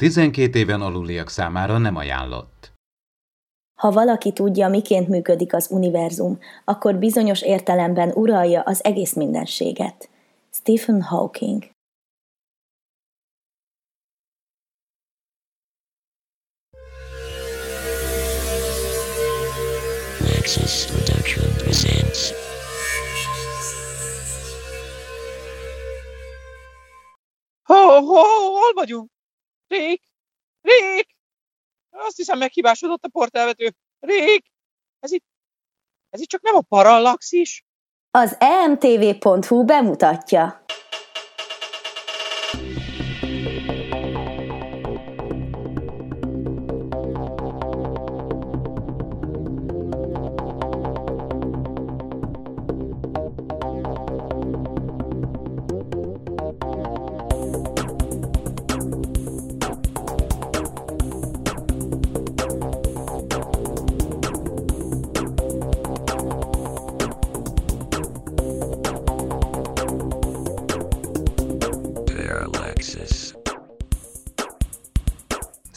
12 éven aluliak számára nem ajánlott. Ha valaki tudja, miként működik az univerzum, akkor bizonyos értelemben uralja az egész mindenséget. Stephen Hawking Nexus Production presents Hol, hol, hol vagyunk? Rék! Rék! Azt hiszem meghibásodott a portelvető. Rék! Ez itt, ez itt csak nem a parallaxis? Az emtv.hu bemutatja.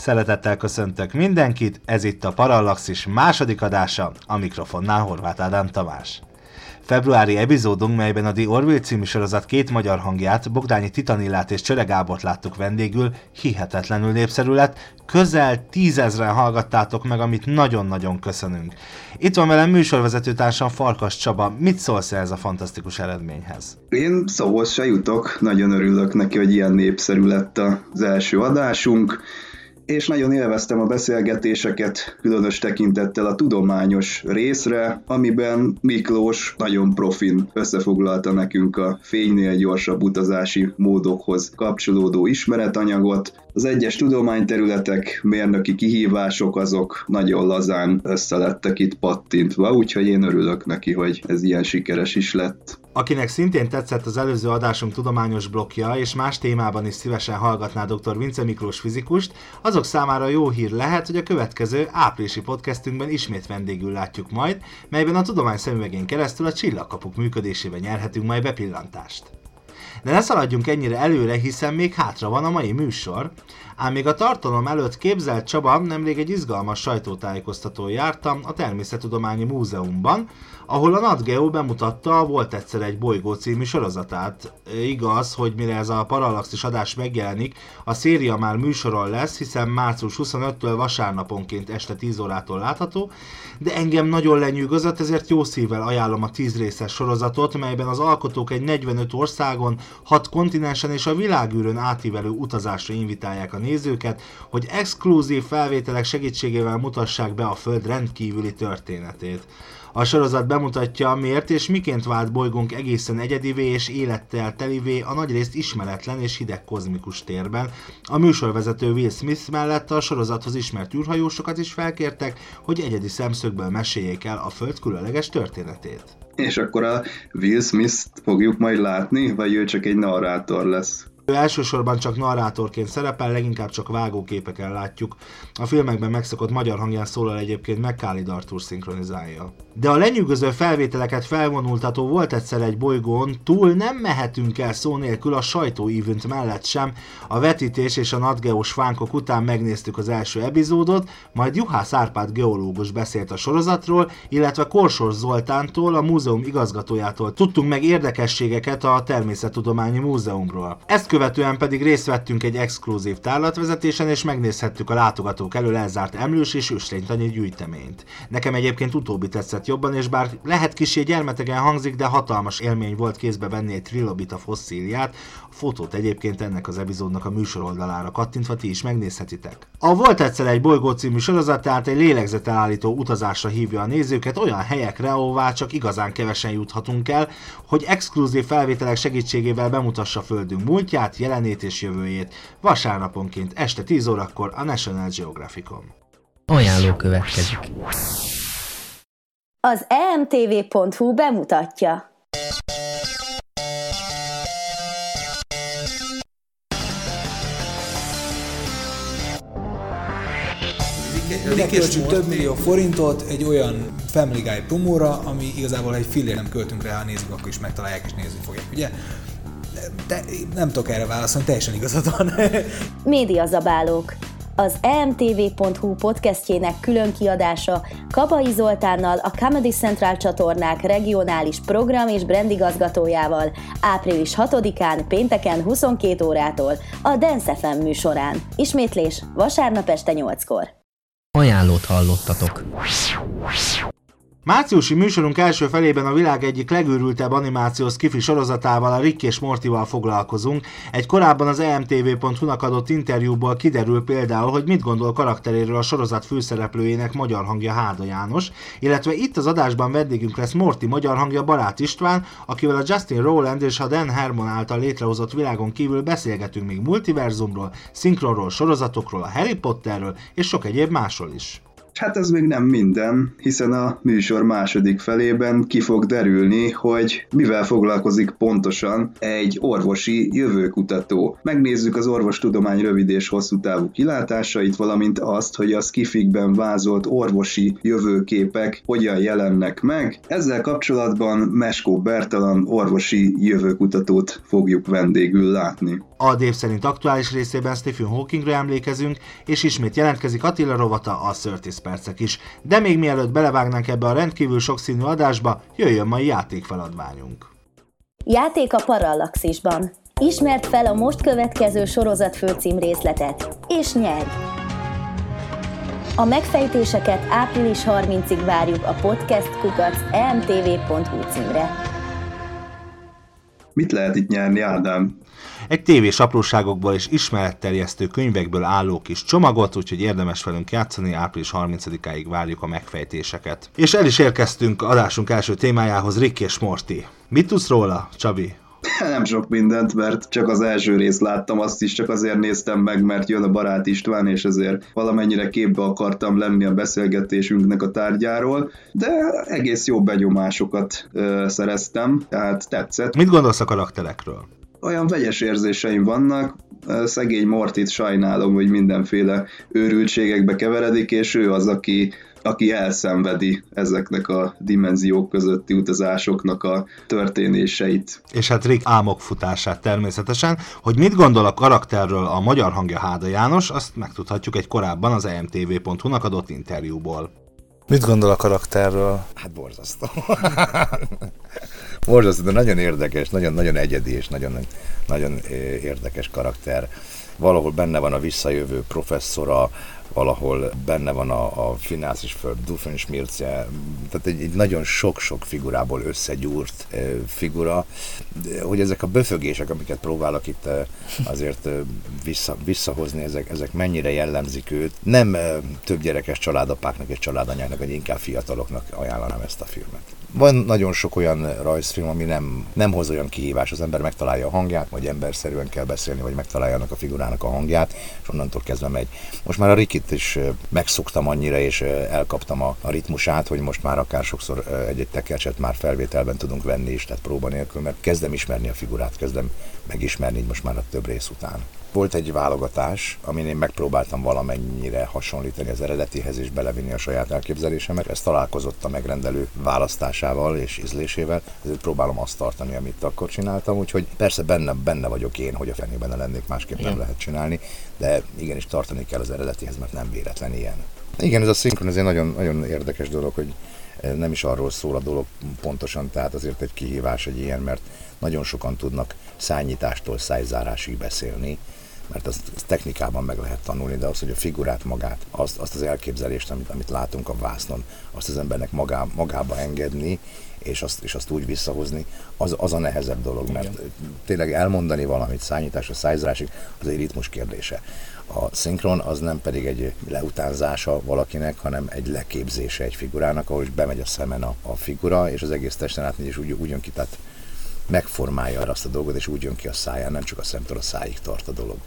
Szeretettel köszöntök mindenkit, ez itt a Parallaxis második adása, a mikrofonnál Horváth Ádám Tamás. Februári epizódunk, melyben a The Orville című sorozat két magyar hangját, Bogdányi Titanillát és Csöre Gábort láttuk vendégül, hihetetlenül népszerű lett, közel tízezren hallgattátok meg, amit nagyon-nagyon köszönünk. Itt van velem műsorvezetőtársam Farkas Csaba, mit szólsz ez a fantasztikus eredményhez? Én szóhoz se jutok, nagyon örülök neki, hogy ilyen népszerű lett az első adásunk és nagyon élveztem a beszélgetéseket, különös tekintettel a tudományos részre, amiben Miklós nagyon profin összefoglalta nekünk a fénynél gyorsabb utazási módokhoz kapcsolódó ismeretanyagot, az egyes tudományterületek, mérnöki kihívások azok nagyon lazán összelettek itt pattintva, úgyhogy én örülök neki, hogy ez ilyen sikeres is lett. Akinek szintén tetszett az előző adásunk tudományos blokja, és más témában is szívesen hallgatná dr. Vince Miklós fizikust, azok számára jó hír lehet, hogy a következő áprilisi podcastünkben ismét vendégül látjuk majd, melyben a tudomány szemüvegén keresztül a csillagkapuk működésében nyerhetünk majd bepillantást. De ne szaladjunk ennyire előre, hiszen még hátra van a mai műsor, ám még a tartalom előtt képzelt Csaba nemrég egy izgalmas sajtótájékoztatón jártam a Természettudományi Múzeumban, ahol a Nat Geo bemutatta Volt egyszer egy bolygó című sorozatát. Igaz, hogy mire ez a Parallaxis adás megjelenik, a széria már műsoron lesz, hiszen március 25-től vasárnaponként este 10 órától látható, de engem nagyon lenyűgözött, ezért jó szívvel ajánlom a 10 részes sorozatot, melyben az alkotók egy 45 országon, 6 kontinensen és a világűrön átívelő utazásra invitálják a nézőket, hogy exkluzív felvételek segítségével mutassák be a Föld rendkívüli történetét. A sorozat bemutatja, miért és miként vált bolygónk egészen egyedivé és élettel telivé a nagyrészt ismeretlen és hideg kozmikus térben. A műsorvezető Will Smith mellett a sorozathoz ismert űrhajósokat is felkértek, hogy egyedi szemszögből meséljék el a Föld különleges történetét. És akkor a Will Smith-t fogjuk majd látni, vagy ő csak egy narrátor lesz? Ő elsősorban csak narrátorként szerepel, leginkább csak vágóképeken látjuk. A filmekben megszokott magyar hangján szólal egyébként McCallid Arthur szinkronizálja. De a lenyűgöző felvételeket felvonultató volt egyszer egy bolygón, túl nem mehetünk el szó nélkül a sajtóívünt mellett sem. A vetítés és a nadgeós fánkok után megnéztük az első epizódot, majd Juhász Árpád geológus beszélt a sorozatról, illetve Korsor Zoltántól, a múzeum igazgatójától tudtunk meg érdekességeket a Természettudományi Múzeumról. Ezt követően pedig részt vettünk egy exkluzív tárlatvezetésen, és megnézhettük a látogatók elől elzárt emlős és őslénytani gyűjteményt. Nekem egyébként utóbbi tetszett jobban, és bár lehet kisé gyermetegen hangzik, de hatalmas élmény volt kézbe venni egy trilobita fosszíliát, a fotót egyébként ennek az epizódnak a műsor oldalára kattintva ti is megnézhetitek. A Volt egyszer egy bolygó című sorozat tehát egy lélegzetelállító utazásra hívja a nézőket olyan helyekre, ahová csak igazán kevesen juthatunk el, hogy exkluzív felvételek segítségével bemutassa Földünk múltját, múltját, jelenét és jövőjét vasárnaponként este 10 órakor a National Geographicon. Ajánló következik. Az emtv.hu bemutatja. Ne költsünk több millió forintot egy olyan Family Guy promóra, ami igazából egy fillér nem költünk rá, ha nézzük, akkor is megtalálják és nézni fogják, ugye? De nem tudok erre válaszolni, teljesen igazad van. Médiazabálók. Az emtv.hu podcastjének külön kiadása Kapai Zoltánnal, a Comedy Central csatornák regionális program és brandigazgatójával április 6-án, pénteken 22 órától a Dance FM műsorán. Ismétlés vasárnap este 8-kor. Ajánlót hallottatok. Márciusi műsorunk első felében a világ egyik legőrültebb animációs kifi sorozatával, a Rick és Mortival foglalkozunk. Egy korábban az emtv.hu-nak adott interjúból kiderül például, hogy mit gondol karakteréről a sorozat főszereplőjének magyar hangja Háda János, illetve itt az adásban vendégünk lesz Morty magyar hangja Barát István, akivel a Justin Rowland és a Dan Herman által létrehozott világon kívül beszélgetünk még multiverzumról, szinkronról, sorozatokról, a Harry Potterről és sok egyéb másról is. Hát ez még nem minden, hiszen a műsor második felében ki fog derülni, hogy mivel foglalkozik pontosan egy orvosi jövőkutató. Megnézzük az orvostudomány rövid és hosszú távú kilátásait, valamint azt, hogy a skifikben vázolt orvosi jövőképek hogyan jelennek meg. Ezzel kapcsolatban Meskó Bertalan orvosi jövőkutatót fogjuk vendégül látni. A dév szerint aktuális részében Stephen Hawkingra emlékezünk, és ismét jelentkezik Attila Rovata a 30 percek is. De még mielőtt belevágnánk ebbe a rendkívül sokszínű adásba, jöjjön mai játékfeladványunk. Játék a Parallaxisban. Ismert fel a most következő sorozat főcím részletet, és nyerj! A megfejtéseket április 30-ig várjuk a podcastkukac emtv.hu címre. Mit lehet itt nyerni, Ádám? Egy tévés apróságokból és ismeretterjesztő könyvekből álló kis csomagot, úgyhogy érdemes velünk játszani, április 30-áig várjuk a megfejtéseket. És el is érkeztünk adásunk első témájához, Rick és Morty. Mit tudsz róla, Csabi? Nem sok mindent, mert csak az első részt láttam, azt is csak azért néztem meg, mert jön a barát István, és ezért valamennyire képbe akartam lenni a beszélgetésünknek a tárgyáról, de egész jó benyomásokat ö, szereztem, tehát tetszett. Mit gondolsz a karakterekről? Olyan vegyes érzéseim vannak, szegény Mortit sajnálom, hogy mindenféle őrültségekbe keveredik, és ő az, aki, aki elszenvedi ezeknek a dimenziók közötti utazásoknak a történéseit. És hát Rick álmokfutását természetesen. Hogy mit gondol a karakterről a magyar hangja Háda János, azt megtudhatjuk egy korábban az emtv.hu-nak adott interjúból. Mit gondol a karakterről? Hát borzasztó. borzasztó, de nagyon érdekes, nagyon, nagyon egyedi és nagyon, nagyon érdekes karakter. Valahol benne van a visszajövő professzora, valahol benne van a, a Finász is föl, Doofenshmirtje, tehát egy, egy nagyon sok-sok figurából összegyúrt e, figura, hogy ezek a böfögések, amiket próbálok itt e, azért e, vissza, visszahozni, ezek, ezek mennyire jellemzik őt. Nem több gyerekes családapáknak és családanyáknak, vagy inkább fiataloknak ajánlanám ezt a filmet. Van nagyon sok olyan rajzfilm, ami nem, nem hoz olyan kihívás, az ember megtalálja a hangját, vagy emberszerűen kell beszélni, vagy megtalálja a figurának a hangját, és onnantól kezdve megy. Most már a Rikit is megszoktam annyira, és elkaptam a, a ritmusát, hogy most már akár sokszor egy-egy tekercset már felvételben tudunk venni is, tehát próba nélkül, mert kezdem ismerni a figurát, kezdem megismerni most már a több rész után. Volt egy válogatás, amin én megpróbáltam valamennyire hasonlítani az eredetihez és belevinni a saját elképzelésemet. Ez találkozott a megrendelő választásával és ízlésével, ezért próbálom azt tartani, amit akkor csináltam, úgyhogy persze benne, benne vagyok én, hogy a fenében lennék, másképp Igen. nem lehet csinálni, de igenis tartani kell az eredetihez, mert nem véletlen ilyen. Igen, ez a szinkron, ez egy nagyon, nagyon érdekes dolog, hogy nem is arról szól a dolog pontosan, tehát azért egy kihívás egy ilyen, mert nagyon sokan tudnak szányítástól szájzárásig beszélni, mert azt, azt technikában meg lehet tanulni, de az, hogy a figurát magát, azt, azt az elképzelést, amit, amit látunk a vásznon, azt az embernek magá, magába engedni, és azt, és azt úgy visszahozni, az, az a nehezebb dolog, mert Igen. tényleg elmondani valamit szányításra, szájzrásig, az egy ritmus kérdése. A szinkron az nem pedig egy leutánzása valakinek, hanem egy leképzése egy figurának, ahol is bemegy a szemen a, a figura, és az egész testen átmegy, és úgy, úgy jön ki, tehát megformálja azt a dolgot, és úgy jön ki a száján, nem csak a szemtől a szájig tart a dolog.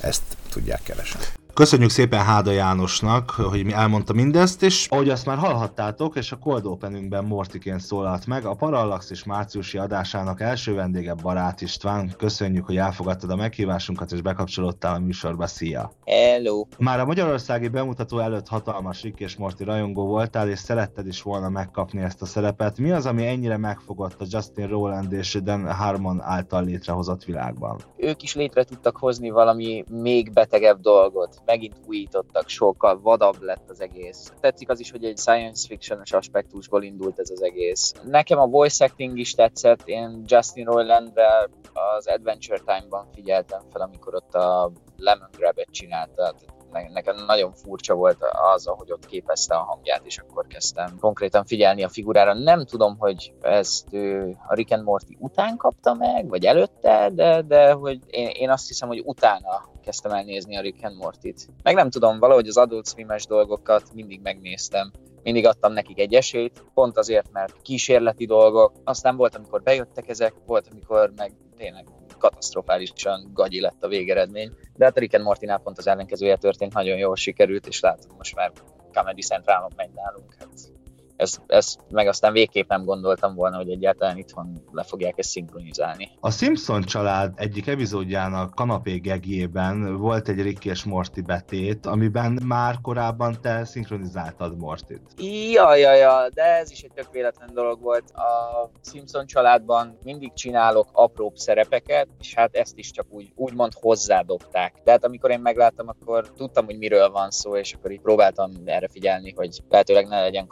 Ezt tudják keresni. Köszönjük szépen Háda Jánosnak, hogy mi elmondta mindezt, és ahogy azt már hallhattátok, és a Cold Openünkben Mortiként szólalt meg, a Parallaxis márciusi adásának első vendége Barát István. Köszönjük, hogy elfogadtad a meghívásunkat, és bekapcsolódtál a műsorba. Szia! Hello! Már a magyarországi bemutató előtt hatalmas Rick és Morty rajongó voltál, és szeretted is volna megkapni ezt a szerepet. Mi az, ami ennyire megfogott a Justin Rowland és Dan Harmon által létrehozott világban? Ők is létre tudtak hozni valami még betegebb dolgot megint újítottak, sokkal vadabb lett az egész. Tetszik az is, hogy egy science fiction-es aspektusból indult ez az egész. Nekem a voice acting is tetszett, én Justin Roilandre az Adventure Time-ban figyeltem fel, amikor ott a Lemon Grab-et csinálta, nekem nagyon furcsa volt az, ahogy ott képezte a hangját, és akkor kezdtem konkrétan figyelni a figurára. Nem tudom, hogy ezt ő a Rick and Morty után kapta meg, vagy előtte, de, de hogy én, én azt hiszem, hogy utána kezdtem el nézni a Rick and Morty-t. Meg nem tudom, valahogy az Adult swim dolgokat mindig megnéztem mindig adtam nekik egy esélyt, pont azért, mert kísérleti dolgok, aztán volt, amikor bejöttek ezek, volt, amikor meg tényleg katasztrofálisan gagyi lett a végeredmény. De hát Rick and Mortinál pont az ellenkezője történt, nagyon jól sikerült, és látod, most már Comedy Centralon megy nálunk. Hát ezt, ezt meg aztán végképp nem gondoltam volna, hogy egyáltalán itthon le fogják ezt szinkronizálni. A Simpson család egyik epizódjának kanapé gegjében volt egy Rick és Morty betét, amiben már korábban te szinkronizáltad Mortit. Ja, ja, ja, de ez is egy tök véletlen dolog volt. A Simpson családban mindig csinálok apróbb szerepeket, és hát ezt is csak úgy, úgymond hozzádobták. De hát amikor én megláttam, akkor tudtam, hogy miről van szó, és akkor így próbáltam erre figyelni, hogy lehetőleg ne legyen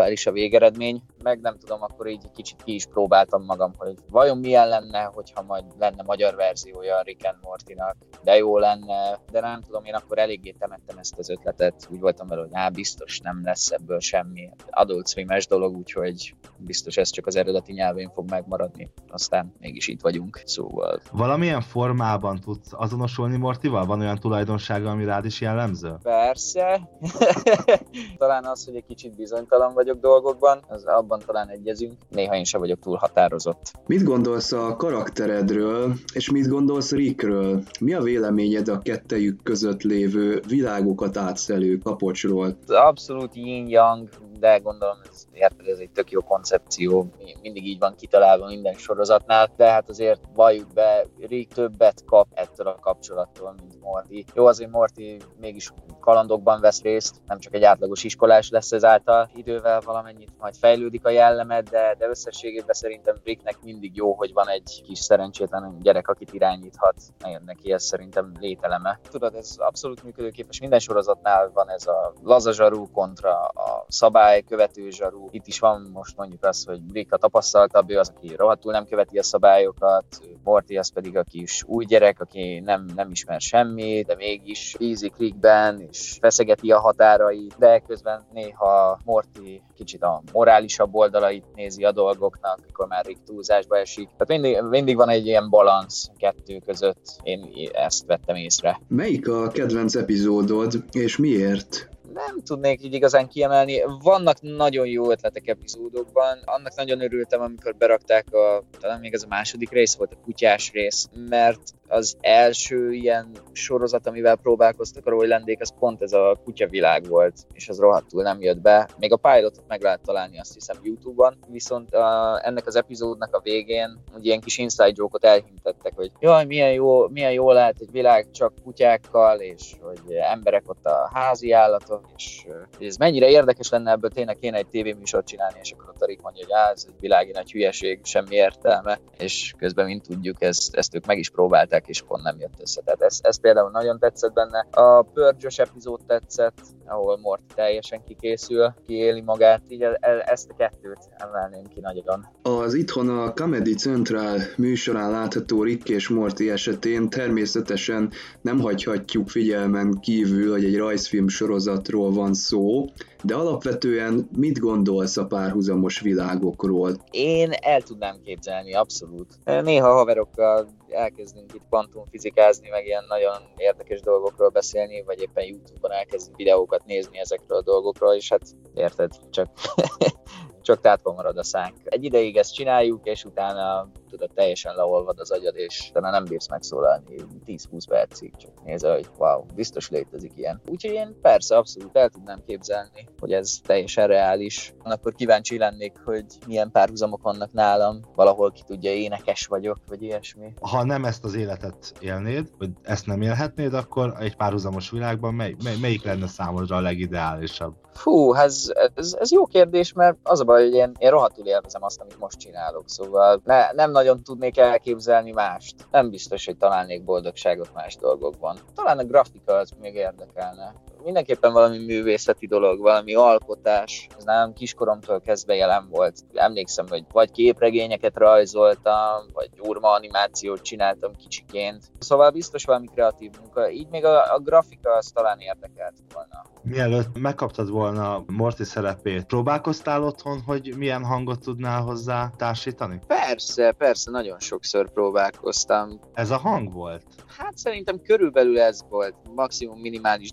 katasztrófa is a végeredmény, meg nem tudom, akkor így kicsit ki is próbáltam magam, hogy vajon milyen lenne, hogyha majd lenne magyar verziója a Rick and Morty-nak, de jó lenne, de nem tudom, én akkor eléggé temettem ezt az ötletet, úgy voltam vele, hogy á, biztos nem lesz ebből semmi adult swim dolog, úgyhogy biztos ez csak az eredeti nyelvén fog megmaradni, aztán mégis itt vagyunk, szóval. Valamilyen formában tudsz azonosulni Mortival? Van olyan tulajdonsága, ami rád is jellemző? Persze. Talán az, hogy egy kicsit bizonytalan vagyok, vagyok dolgokban, az abban talán egyezünk. Néha én sem vagyok túl határozott. Mit gondolsz a karakteredről, és mit gondolsz Rickről? Mi a véleményed a kettejük között lévő világokat átszelő kapocsról? Abszolút yin-yang, de gondolom ez, érted, ez egy tök jó koncepció, mindig így van kitalálva minden sorozatnál, de hát azért valljuk be, Rick többet kap ettől a kapcsolattól, mint Morty. Jó, azért Morty mégis kalandokban vesz részt, nem csak egy átlagos iskolás lesz ezáltal, idővel valamennyit majd fejlődik a jellemet, de, de összességében szerintem Ricknek mindig jó, hogy van egy kis szerencsétlen gyerek, akit irányíthat, neki ez szerintem lételeme. Tudod, ez abszolút működőképes, minden sorozatnál van ez a lazazsarú kontra a szabály követő zsarú. Itt is van most mondjuk az, hogy Rick a tapasztaltabb, ő az, aki rohadtul nem követi a szabályokat, Morty az pedig, aki is új gyerek, aki nem, nem ismer semmi, de mégis bízik Rickben, és feszegeti a határait, de közben néha Morty kicsit a morálisabb oldalait nézi a dolgoknak, amikor már Rick túlzásba esik. Tehát mindig, mindig van egy ilyen balansz kettő között, én ezt vettem észre. Melyik a kedvenc epizódod, és miért? Nem tudnék így igazán kiemelni. Vannak nagyon jó ötletek epizódokban. Annak nagyon örültem, amikor berakták a, talán még ez a második rész volt, a kutyás rész, mert az első ilyen sorozat, amivel próbálkoztak a Roylandék, az pont ez a kutyavilág volt, és az rohadtul nem jött be. Még a pilotot meg lehet találni azt hiszem YouTube-on, viszont a, ennek az epizódnak a végén egy ilyen kis inside joke-ot elhintettek, hogy jaj, milyen jó, milyen jó lehet egy világ csak kutyákkal, és hogy emberek ott a házi állatok, és hogy ez mennyire érdekes lenne ebből tényleg kéne egy tévéműsort csinálni, és akkor a Rick mondja, hogy ez egy világi nagy hülyeség, semmi értelme, és közben, mint tudjuk, ezt, ezt ők meg is próbálták és pont nem jött össze. Tehát ez, ez például nagyon tetszett benne. A pörgyös epizód tetszett, ahol Mort teljesen kikészül, kiéli magát, így e, e, ezt a kettőt emelném ki nagyon. Az itthon a Comedy Central műsorán látható Rick és Morty esetén természetesen nem hagyhatjuk figyelmen kívül, hogy egy rajzfilm sorozatról van szó, de alapvetően mit gondolsz a párhuzamos világokról? Én el tudnám képzelni, abszolút. Néha haverokkal elkezdünk itt kvantumfizikázni, meg ilyen nagyon érdekes dolgokról beszélni, vagy éppen YouTube-on elkezdünk videókat nézni ezekről a dolgokról, és hát érted, csak csak tátva marad a szánk. Egy ideig ezt csináljuk, és utána tudod, teljesen leolvad az agyad, és utána nem bírsz megszólalni 10-20 percig, csak nézel, hogy wow, biztos létezik ilyen. Úgyhogy én persze abszolút el tudnám képzelni, hogy ez teljesen reális. Akkor kíváncsi lennék, hogy milyen párhuzamok vannak nálam, valahol ki tudja, énekes vagyok, vagy ilyesmi. Ha nem ezt az életet élnéd, vagy ezt nem élhetnéd, akkor egy párhuzamos világban mely, mely, melyik lenne számodra a legideálisabb? Fú, ez, ez, ez jó kérdés, mert az a baj, hogy én, én rohadtul élvezem azt, amit most csinálok, szóval ne, nem nagyon tudnék elképzelni mást. Nem biztos, hogy találnék boldogságot más dolgokban. Talán a grafika az még érdekelne mindenképpen valami művészeti dolog, valami alkotás. Ez nálam kiskoromtól kezdve jelen volt. Emlékszem, hogy vagy képregényeket rajzoltam, vagy gyurma animációt csináltam kicsiként. Szóval biztos valami kreatív munka. Így még a, a grafika az talán érdekelt volna. Mielőtt megkaptad volna Morty szerepét, próbálkoztál otthon, hogy milyen hangot tudnál hozzá társítani? Persze, persze, nagyon sokszor próbálkoztam. Ez a hang volt? Hát szerintem körülbelül ez volt. Maximum minimális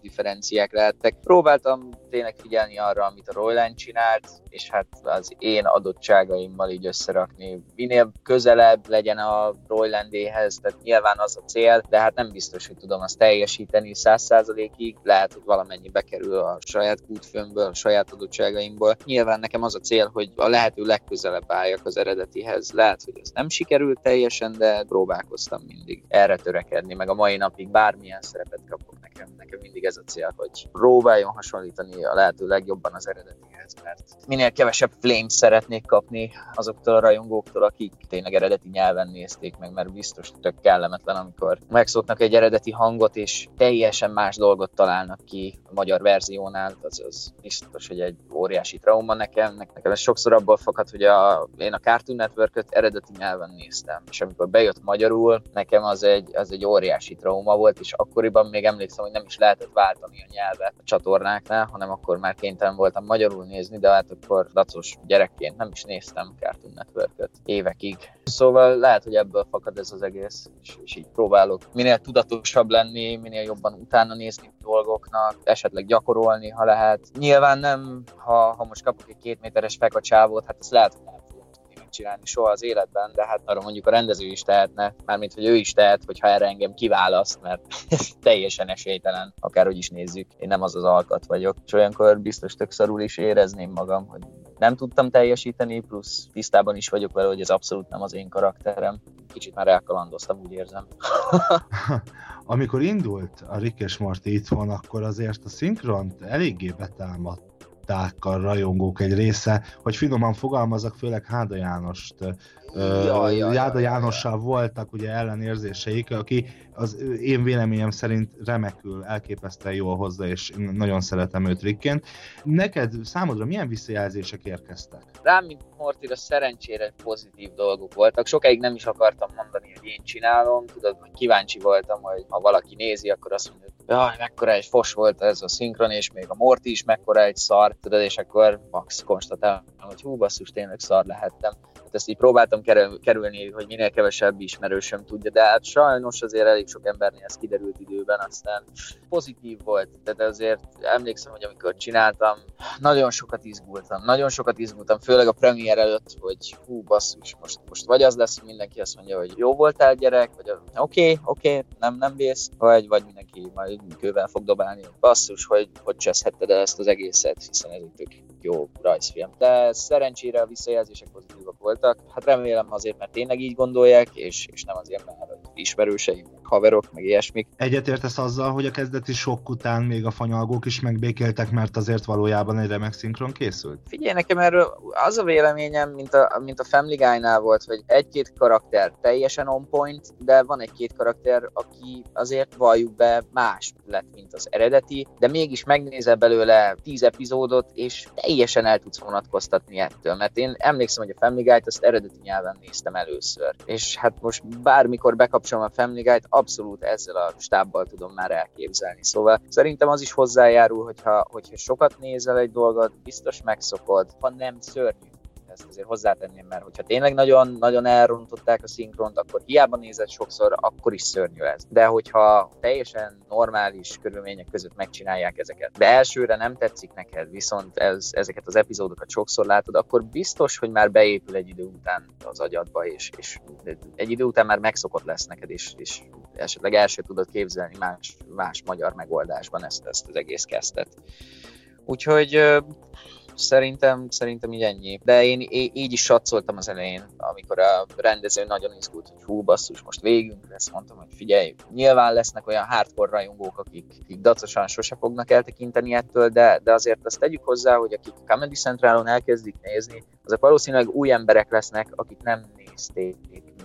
differenciák lehettek. Próbáltam tényleg figyelni arra, amit a Royland csinált, és hát az én adottságaimmal így összerakni. Minél közelebb legyen a Roylandéhez, tehát nyilván az a cél, de hát nem biztos, hogy tudom azt teljesíteni száz százalékig. Lehet, hogy valamennyi bekerül a saját kútfőmből, a saját adottságaimból. Nyilván nekem az a cél, hogy a lehető legközelebb álljak az eredetihez. Lehet, hogy ez nem sikerült teljesen, de próbálkoztam mindig erre törekedni, meg a mai napig bármilyen szerepet nekem. Mindig ez a cél, hogy próbáljon hasonlítani a lehető legjobban az eredetihez, mert minél kevesebb flames szeretnék kapni azoktól a rajongóktól, akik tényleg eredeti nyelven nézték meg, mert biztos tök kellemetlen, amikor megszoknak egy eredeti hangot, és teljesen más dolgot találnak ki a magyar verziónál, az, az biztos, hogy egy óriási trauma nekem. Nekem ez sokszor abból fakad, hogy a, én a Cartoon network eredeti nyelven néztem, és amikor bejött magyarul, nekem az egy, az egy óriási trauma volt, és akkoriban még emlékszem, hogy nem is lehetett váltani a nyelvet a csatornáknál, hanem akkor már kénytelen voltam magyarul nézni, de hát akkor dacos gyerekként nem is néztem Cartoon network évekig. Szóval lehet, hogy ebből fakad ez az egész, és, és így próbálok minél tudatosabb lenni, minél jobban utána nézni dolgoknak, esetleg gyakorolni, ha lehet. Nyilván nem, ha, ha most kapok egy két méteres fekacsávót, hát ez lehet, hogy nem megcsinálni soha az életben, de hát arra mondjuk a rendező is tehetne, mármint, hogy ő is tehet, hogyha erre engem kiválaszt, mert teljesen esélytelen, akárhogy is nézzük, én nem az az alkat vagyok, és olyankor biztos tök szarul is érezném magam, hogy nem tudtam teljesíteni, plusz tisztában is vagyok vele, hogy ez abszolút nem az én karakterem. Kicsit már elkalandoztam, úgy érzem. Amikor indult a Rick és Morty itthon, akkor azért a szinkront eléggé betámadt a rajongók egy része, hogy finoman fogalmazok, főleg Háda Jánost ja, ja, Jáda ja, Jánossal ja. voltak ugye ellenérzéseik, aki az én véleményem szerint remekül, elképesztően jól hozza, és nagyon szeretem őt Rickként. Neked számodra milyen visszajelzések érkeztek? Rám, mint Mortira szerencsére pozitív dolgok voltak. Sokáig nem is akartam mondani, hogy én csinálom. Tudod, hogy kíváncsi voltam, hogy ha valaki nézi, akkor azt mondja, jaj, mekkora egy fos volt ez a szinkron, és még a Morty is mekkora egy szar, tudod, és akkor max konstatálom, hogy hú, basszus, tényleg szar lehettem. Hát ezt így próbáltam kerülni, hogy minél kevesebb ismerősöm tudja, de hát sajnos azért elég sok embernél ez kiderült időben, aztán pozitív volt, de azért emlékszem, hogy amikor csináltam, nagyon sokat izgultam, nagyon sokat izgultam, főleg a premier előtt, hogy hú, basszus, most, most vagy az lesz, hogy mindenki azt mondja, hogy jó voltál gyerek, vagy oké, oké, okay, nem, nem vész, vagy, vagy mindenki majd kővel fog dobálni, basszus, hogy hogy cseszhetted el ezt az egészet, hiszen ez egy tök jó rajzfilm. De szerencsére a visszajelzések pozitívak voltak. Hát remélem azért, mert tényleg így gondolják, és, és nem azért, mert ismerőseim, haverok, meg ilyesmik. Egyetértesz azzal, hogy a kezdeti sok után még a fanyalgók is megbékéltek, mert azért valójában egy remek szinkron készült? Figyelj, nekem erről az a véleményem, mint a, mint a Family Guy-nál volt, hogy egy-két karakter teljesen on point, de van egy-két karakter, aki azért valljuk be más lett, mint az eredeti, de mégis megnézel belőle tíz epizódot, és teljesen el tudsz vonatkoztatni ettől, mert én emlékszem, hogy a Family Guy-t azt eredeti nyelven néztem először, és hát most bármikor bekapcsolom a Family Guy-t, abszolút ezzel a stábbal tudom már elképzelni. Szóval szerintem az is hozzájárul, hogyha, hogyha sokat nézel egy dolgot, biztos megszokod, ha nem szörnyű ezt azért hozzátenném, mert hogyha tényleg nagyon, nagyon elrontották a szinkront, akkor hiába nézett sokszor, akkor is szörnyű ez. De hogyha teljesen normális körülmények között megcsinálják ezeket, de elsőre nem tetszik neked, viszont ez, ezeket az epizódokat sokszor látod, akkor biztos, hogy már beépül egy idő után az agyadba, és, és egy idő után már megszokott lesz neked, és, és esetleg el sem tudod képzelni más, más magyar megoldásban ezt, ezt az egész kezdet. Úgyhogy szerintem, szerintem így ennyi. De én így is satszoltam az elején, amikor a rendező nagyon izgult, hogy hú, basszus, most végünk lesz, mondtam, hogy figyelj, nyilván lesznek olyan hardcore rajongók, akik, akik dacosan sose fognak eltekinteni ettől, de, de azért azt tegyük hozzá, hogy akik a Comedy Centralon elkezdik nézni, azok valószínűleg új emberek lesznek, akik nem nézték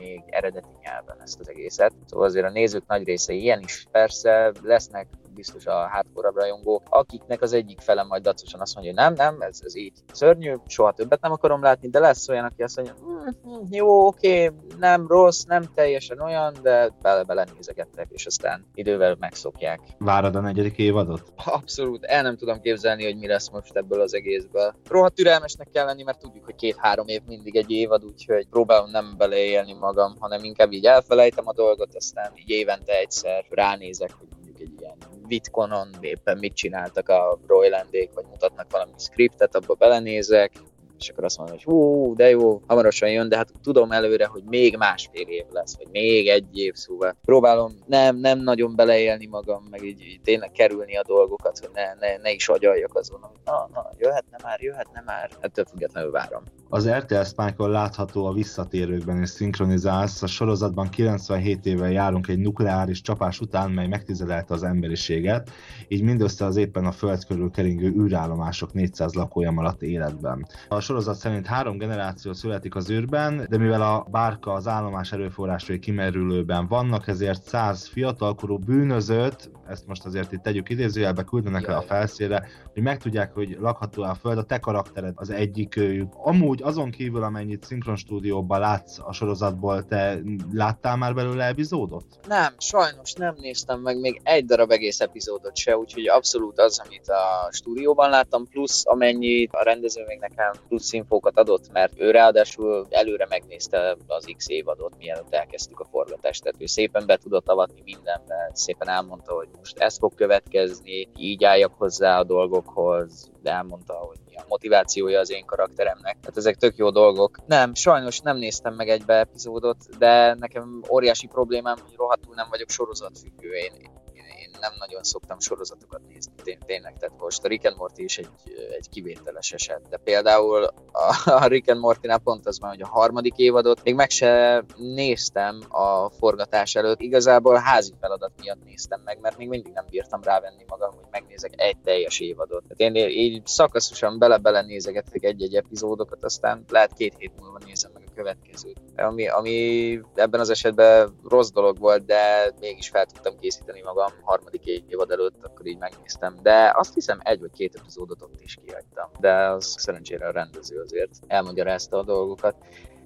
még eredeti nyelven ezt az egészet. Szóval azért a nézők nagy része ilyen is. Persze lesznek biztos a hardcore rajongók, akiknek az egyik fele majd dacosan azt mondja, hogy nem, nem, ez, ez így szörnyű, soha többet nem akarom látni, de lesz olyan, aki azt mondja, hm, jó, oké, nem rossz, nem teljesen olyan, de bele-bele nézegettek, és aztán idővel megszokják. Várad a negyedik évadot? Abszolút, el nem tudom képzelni, hogy mi lesz most ebből az egészből. Rohadt türelmesnek kell lenni, mert tudjuk, hogy két-három év mindig egy évad, úgyhogy próbálom nem beleélni magam, hanem inkább így elfelejtem a dolgot, aztán így évente egyszer ránézek, hogy Bitconon éppen mit csináltak a Roylandék, vagy mutatnak valami scriptet, abba belenézek, és akkor azt mondom, hogy hú, de jó, hamarosan jön, de hát tudom előre, hogy még másfél év lesz, vagy még egy év, szóval próbálom nem, nem nagyon beleélni magam, meg így, így tényleg kerülni a dolgokat, hogy ne, ne, ne is agyaljak azon, hogy na, na, jöhetne már, jöhetne már, ettől függetlenül várom. Az RTL spike látható a visszatérőkben és szinkronizálsz. A sorozatban 97 éve járunk egy nukleáris csapás után, mely megtizedelte az emberiséget, így mindössze az éppen a föld körül keringő űrállomások 400 lakója maradt életben. A sorozat szerint három generáció születik az űrben, de mivel a bárka az állomás erőforrásai kimerülőben vannak, ezért száz fiatalkorú bűnözőt, ezt most azért itt tegyük idézőjelbe, küldenek el a felszére, hogy megtudják, hogy lakható a Föld, a te karaktered az egyik őjük. Amúgy azon kívül, amennyit szinkron stúdióban látsz a sorozatból, te láttál már belőle epizódot? Nem, sajnos nem néztem meg még egy darab egész epizódot se, úgyhogy abszolút az, amit a stúdióban láttam, plusz amennyit a rendező még nekem plusz infókat adott, mert ő ráadásul előre megnézte az X évadot, mielőtt elkezdtük a forgatást, tehát ő szépen be tudott avatni mindenbe, szépen elmondta, hogy most ez fog következni, így álljak hozzá a dolgokhoz, de elmondta, hogy mi a motivációja az én karakteremnek. Tehát ezek tök jó dolgok. Nem, sajnos nem néztem meg egybe epizódot, de nekem óriási problémám, hogy rohadtul nem vagyok sorozatfüggő. Én, nem nagyon szoktam sorozatokat nézni, tényleg, tehát most a Rick and Morty is egy, egy kivételes eset, de például a, a Rick and Morty-nál pont az van, hogy a harmadik évadot még meg se néztem a forgatás előtt, igazából házi feladat miatt néztem meg, mert még mindig nem bírtam rávenni magam, hogy megnézek egy teljes évadot. Tehát én így szakaszosan bele-bele nézegetek egy-egy epizódokat, aztán lehet két hét múlva nézem meg következőt. Ami, ami ebben az esetben rossz dolog volt, de mégis fel tudtam készíteni magam harmadik évad előtt, akkor így megnéztem. De azt hiszem egy vagy két epizódot ott is kihagytam. De az szerencsére a rendező azért elmagyarázta a dolgokat.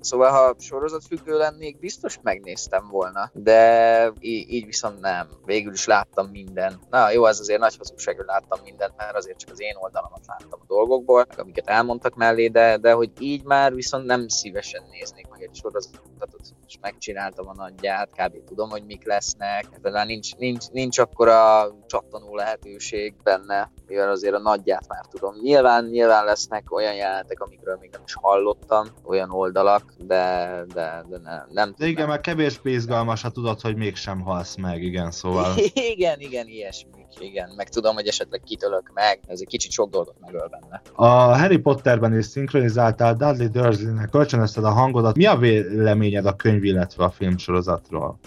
Szóval, ha sorozatfüggő lennék, biztos megnéztem volna, de így, így viszont nem. Végül is láttam minden. Na jó, ez azért nagy hazugság, hogy láttam mindent, mert azért csak az én oldalamat láttam a dolgokból, amiket elmondtak mellé, de, de hogy így már viszont nem szívesen néznék meg egy sorozatot, és megcsináltam a nagyját, kb. tudom, hogy mik lesznek, talán nincs, nincs, nincs akkora csattanó lehetőség benne, mivel azért a nagyját már tudom. Nyilván, nyilván lesznek olyan jelenetek, amikről még nem is hallottam, olyan oldalak, de, de, de ne, nem de igen, mert kevésbé izgalmas, ha tudod, hogy mégsem halsz meg, igen, szóval. igen, igen, ilyesmi igen, meg tudom, hogy esetleg kitölök meg, ez egy kicsit sok dolgot megöl benne. A Harry Potterben is szinkronizáltál Dudley Dursley-nek, kölcsönözted a hangodat. Mi a véleményed a könyv, illetve a filmsorozatról?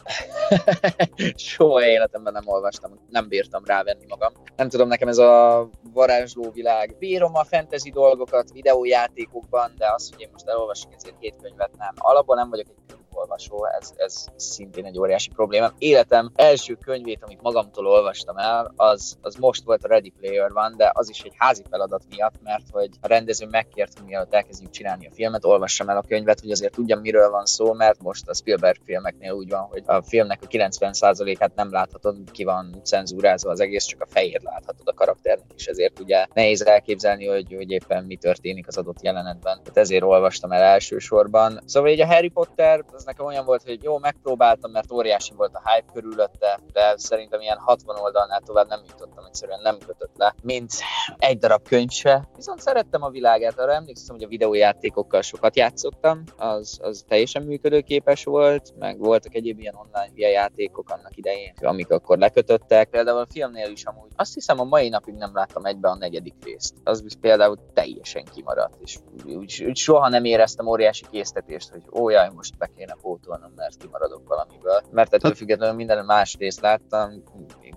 Soha életemben nem olvastam, nem bírtam rávenni magam. Nem tudom, nekem ez a varázsló világ. Bírom a fantasy dolgokat videójátékokban, de az, hogy én most elolvasok ezért két könyvet, nem. Alapban nem vagyok egy könyvolvasó, ez, ez szintén egy óriási probléma. Életem első könyvét, amit magamtól olvastam el, az, az most volt a Ready Player One, de az is egy házi feladat miatt, mert hogy a rendező megkért, mielőtt elkezdjük csinálni a filmet, olvassam el a könyvet, hogy azért tudjam, miről van szó, mert most a Spielberg filmeknél úgy van, hogy a filmnek a 90%-át nem láthatod, ki van cenzúrázva az egész, csak a fejét láthatod a karakternek, és ezért ugye nehéz elképzelni, hogy, hogy éppen mi történik az adott jelenetben. Tehát ezért olvastam el elsősorban. Szóval így a Harry Potter, az nekem olyan volt, hogy jó, megpróbáltam, mert óriási volt a hype körülötte, de szerintem ilyen 60 oldalnál tovább nem jutottam, egyszerűen nem kötött le, mint egy darab könyv se. Viszont szerettem a világát, arra emlékszem, hogy a videójátékokkal sokat játszottam, az, az teljesen működőképes volt, meg voltak egyéb ilyen online via játékok annak idején, amik akkor lekötöttek. Például a filmnél is amúgy azt hiszem a mai napig nem láttam egybe a negyedik részt. Az is például teljesen kimaradt, és úgy, úgy soha nem éreztem óriási késztetést, hogy ó, jaj, most be kéne pótolnom, mert kimaradok valamiből. Mert ettől függetlenül minden más részt láttam,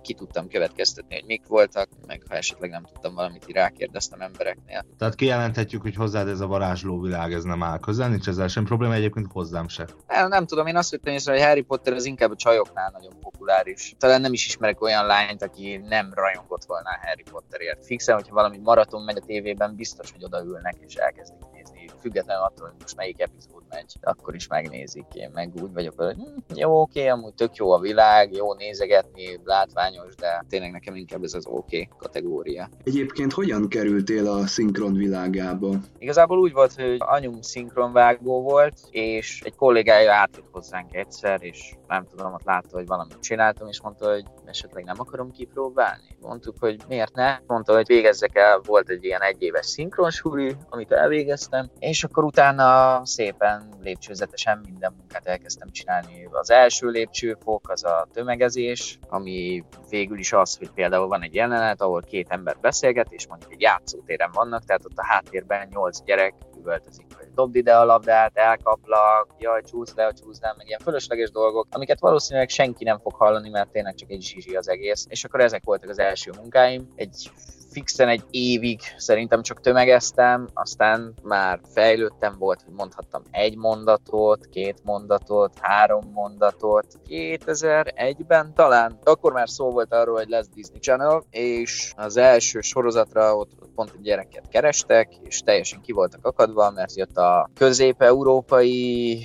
ki tudtam következtetni, hogy mik voltak, meg ha esetleg nem tudtam valamit, így rákérdeztem embereknél. Tehát kijelenthetjük, hogy hozzád ez a varázsló világ, ez nem áll közel, nincs ezzel sem probléma, egyébként hozzám se. Nem, nem tudom, én azt vettem észre, hogy Harry Potter az inkább a csajoknál nagyon populáris. Talán nem is ismerek olyan lányt, aki nem rajongott volna Harry Potterért. Fixen, hogyha valami maraton megy a tévében, biztos, hogy odaülnek és elkezdik nézni, függetlenül attól, hogy most melyik epizód megy, akkor is megnézik. Én meg úgy vagyok, hogy hm, jó, oké, amúgy tök jó a világ, jó nézegetni, látványos, de tényleg nekem inkább ez az oké kategória. Egyébként hogyan kerültél a szinkron világába? Igazából úgy volt, hogy anyum szinkronvágó volt, és egy kollégája átjött hozzánk egyszer, és nem tudom, ott látta, hogy valamit csináltam, és mondta, hogy esetleg nem akarom kipróbálni. Mondtuk, hogy miért ne. Mondta, hogy végezzek el, volt egy ilyen egyéves szinkronsúli, amit elvégeztem, és akkor utána szépen lépcsőzetesen minden munkát elkezdtem csinálni. Az első lépcsőfok az a tömegezés, ami végül is az, hogy például van egy jelenet, ahol két ember beszélget, és mondjuk egy játszótéren vannak, tehát ott a háttérben nyolc gyerek üvöltözik, hogy dobd ide a labdát, elkaplak, jaj, csúsz le, csúsz le, meg ilyen fölösleges dolgok, amiket valószínűleg senki nem fog hallani, mert tényleg csak egy zsizsi az egész. És akkor ezek voltak az első munkáim. Egy fixen egy évig szerintem csak tömegeztem, aztán már fejlődtem, volt, hogy mondhattam egy mondatot, két mondatot, három mondatot. 2001-ben talán, akkor már szó volt arról, hogy lesz Disney Channel, és az első sorozatra ott pont egy gyereket kerestek, és teljesen ki voltak akadva, mert jött a közép-európai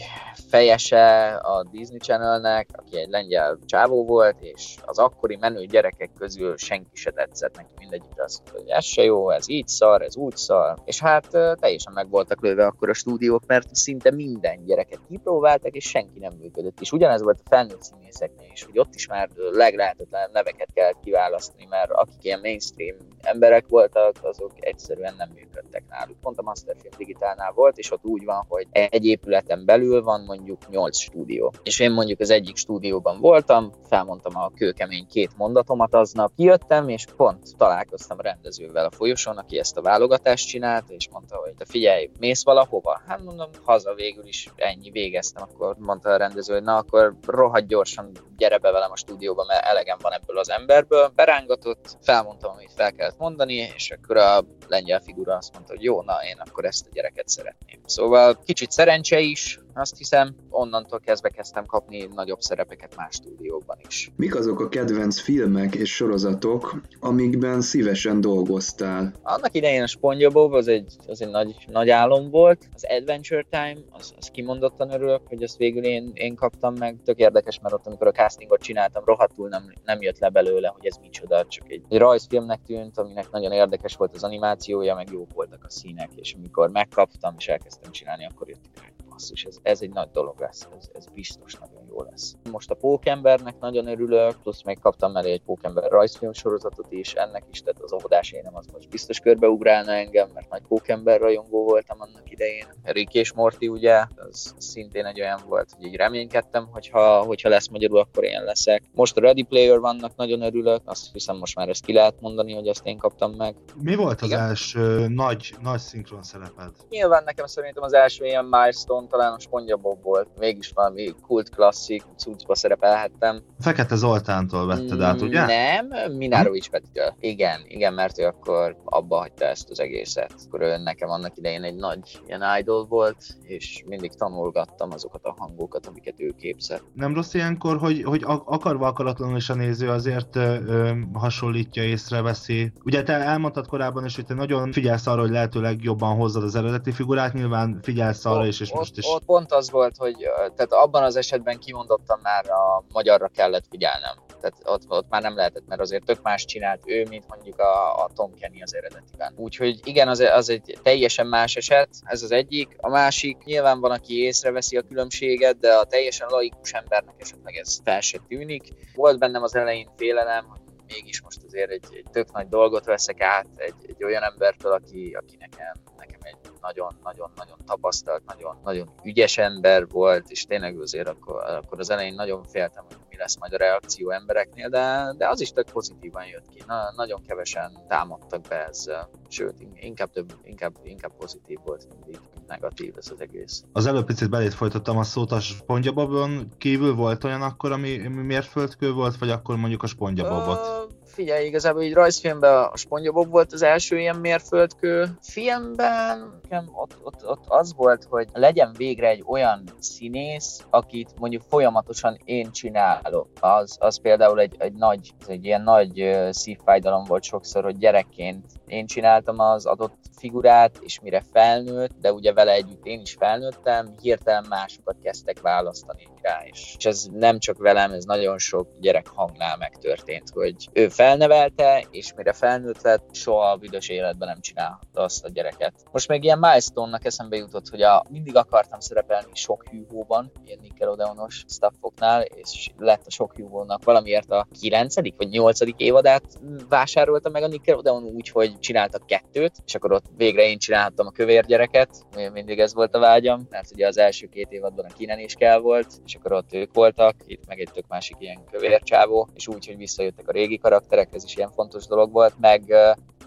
fejese a Disney Channelnek, aki egy lengyel csávó volt, és az akkori menő gyerekek közül senki se tetszett neki, mindegyikre azt mondta, hogy ez se jó, ez így szar, ez úgy szar, és hát teljesen meg voltak lőve akkor a stúdiók, mert szinte minden gyereket kipróbáltak, és senki nem működött. És ugyanez volt a felnőtt színészeknél is, hogy ott is már leglehetetlenebb neveket kell kiválasztani, mert akik ilyen mainstream emberek voltak, azok egyszerűen nem működtek náluk. Pont a Masterfilm Digitálnál volt, és ott úgy van, hogy egy épületen belül van mondjuk 8 stúdió. És én mondjuk az egyik stúdióban voltam, felmondtam a kőkemény két mondatomat aznap, kijöttem, és pont találkoztam rendezővel a folyosón, aki ezt a válogatást csinált, és mondta, hogy te figyelj, mész valahova? Hát mondom, haza végül is ennyi végeztem. Akkor mondta a rendező, hogy na akkor rohadt gyorsan gyere be velem a stúdióba, mert elegem van ebből az emberből. Berángatott, felmondtam, amit fel kellett mondani, és akkor a lengyel figura azt mondta, hogy jó, na én akkor ezt a gyereket szeretném. Szóval kicsit szerencse is, azt hiszem, onnantól kezdve kezdtem kapni nagyobb szerepeket más stúdiókban is. Mik azok a kedvenc filmek és sorozatok, amikben szívesen dolgoztál? Annak idején a SpongeBob az egy, az egy nagy, nagy álom volt, az Adventure Time, az, az kimondottan örülök, hogy azt végül én, én kaptam meg. Tök érdekes, mert ott, amikor a castingot csináltam, rohadtul nem, nem jött le belőle, hogy ez micsoda, csak egy, egy rajzfilmnek tűnt, aminek nagyon érdekes volt az animációja, meg jók voltak a színek, és amikor megkaptam és elkezdtem csinálni, akkor jött rá, basszus, ez, ez egy nagy dolog lesz, ez, ez biztos nagyon jó lesz. Most a Pókembernek nagyon örülök, plusz még kaptam mellé egy Pókember rajzfilm sorozatot is, ennek is, tehát az óvodás énem az most biztos körbeugrálna engem, mert nagy Pókember rajongó voltam annak idején. Rick és Morty ugye, az szintén egy olyan volt, hogy így reménykedtem, hogyha, hogyha lesz magyarul, akkor én leszek. Most a Ready Player vannak, nagyon örülök, azt hiszem most már ezt ki lehet mondani, hogy azt én kaptam meg. Mi volt az Igen? első nagy, nagy szinkron szereped? Nyilván nekem szerintem az első ilyen milestone talán a SpongeBob volt. Mégis valami kult klasszik, cuccba szerepelhettem. Fekete Zoltántól vetted át, ugye? Nem, Minárovics Petitől. Igen, igen, mert ő akkor abba hagyta ezt az egészet. Akkor ő nekem annak idején egy nagy ilyen idol volt, és mindig tanulgattam azokat a hangokat, amiket ő képzett. Nem rossz ilyenkor, hogy, hogy akarva akaratlanul is a néző azért ö, ö, hasonlítja, észreveszi. Ugye te elmondtad korábban is, hogy te nagyon figyelsz arra, hogy lehetőleg jobban hozzad az eredeti figurát, nyilván figyelsz arra is, és ott, most is. Ott pont az volt, hogy tehát abban az esetben kimondottan már a magyarra kellett figyelnem. Tehát ott, ott már nem lehetett, mert azért tök más csinált ő, mint mondjuk a, a Tom Kenny az eredetiben. Úgyhogy igen, az, az egy teljesen más eset, ez az egyik. A másik, nyilván van, aki észreveszi a különbséget, de a teljesen laikus embernek esetleg ez fel se tűnik. Volt bennem az elején félelem, hogy mégis most azért egy, egy tök nagy dolgot veszek át egy, egy olyan embertől, aki, aki nekem, nekem egy nagyon-nagyon-nagyon tapasztalt, nagyon, nagyon ügyes ember volt, és tényleg azért akkor, akkor az elején nagyon féltem, hogy mi lesz majd a reakció embereknél, de, de az is tök pozitívan jött ki. Na, nagyon kevesen támadtak be ezzel, sőt, inkább, több, inkább, inkább pozitív volt, mindig negatív ez az egész. Az előbb picit belét folytattam a szót, a spongyabobon kívül volt olyan akkor, ami, ami mérföldkő volt, vagy akkor mondjuk a spongyabobot? Figyelj, igazából egy rajzfilmben a SpongeBob volt az első ilyen mérföldkő. Filmben ott, ott, ott az volt, hogy legyen végre egy olyan színész, akit mondjuk folyamatosan én csinálok. Az, az például egy, egy nagy, egy ilyen nagy szívfájdalom volt sokszor, hogy gyerekként én csináltam az adott figurát, és mire felnőtt, de ugye vele együtt én is felnőttem, hirtelen másokat kezdtek választani rá is. És ez nem csak velem, ez nagyon sok gyerek hangnál megtörtént, hogy ő felnevelte, és mire felnőtt lett, soha a büdös életben nem csinálhatta azt a gyereket. Most még ilyen milestone-nak eszembe jutott, hogy a, mindig akartam szerepelni sok hűhóban, ilyen Nickelodeonos staffoknál, és lett a sok hűhónak valamiért a 9. vagy 8. évadát vásárolta meg a Nickelodeon úgy, hogy csináltak kettőt, és akkor ott végre én csinálhattam a kövér gyereket, mindig ez volt a vágyam, mert ugye az első két évadban a Kinen is kell volt, és akkor ott ők voltak, itt meg egy tök másik ilyen kövér csávó, és úgy, hogy visszajöttek a régi karakterek, ez is ilyen fontos dolog volt, meg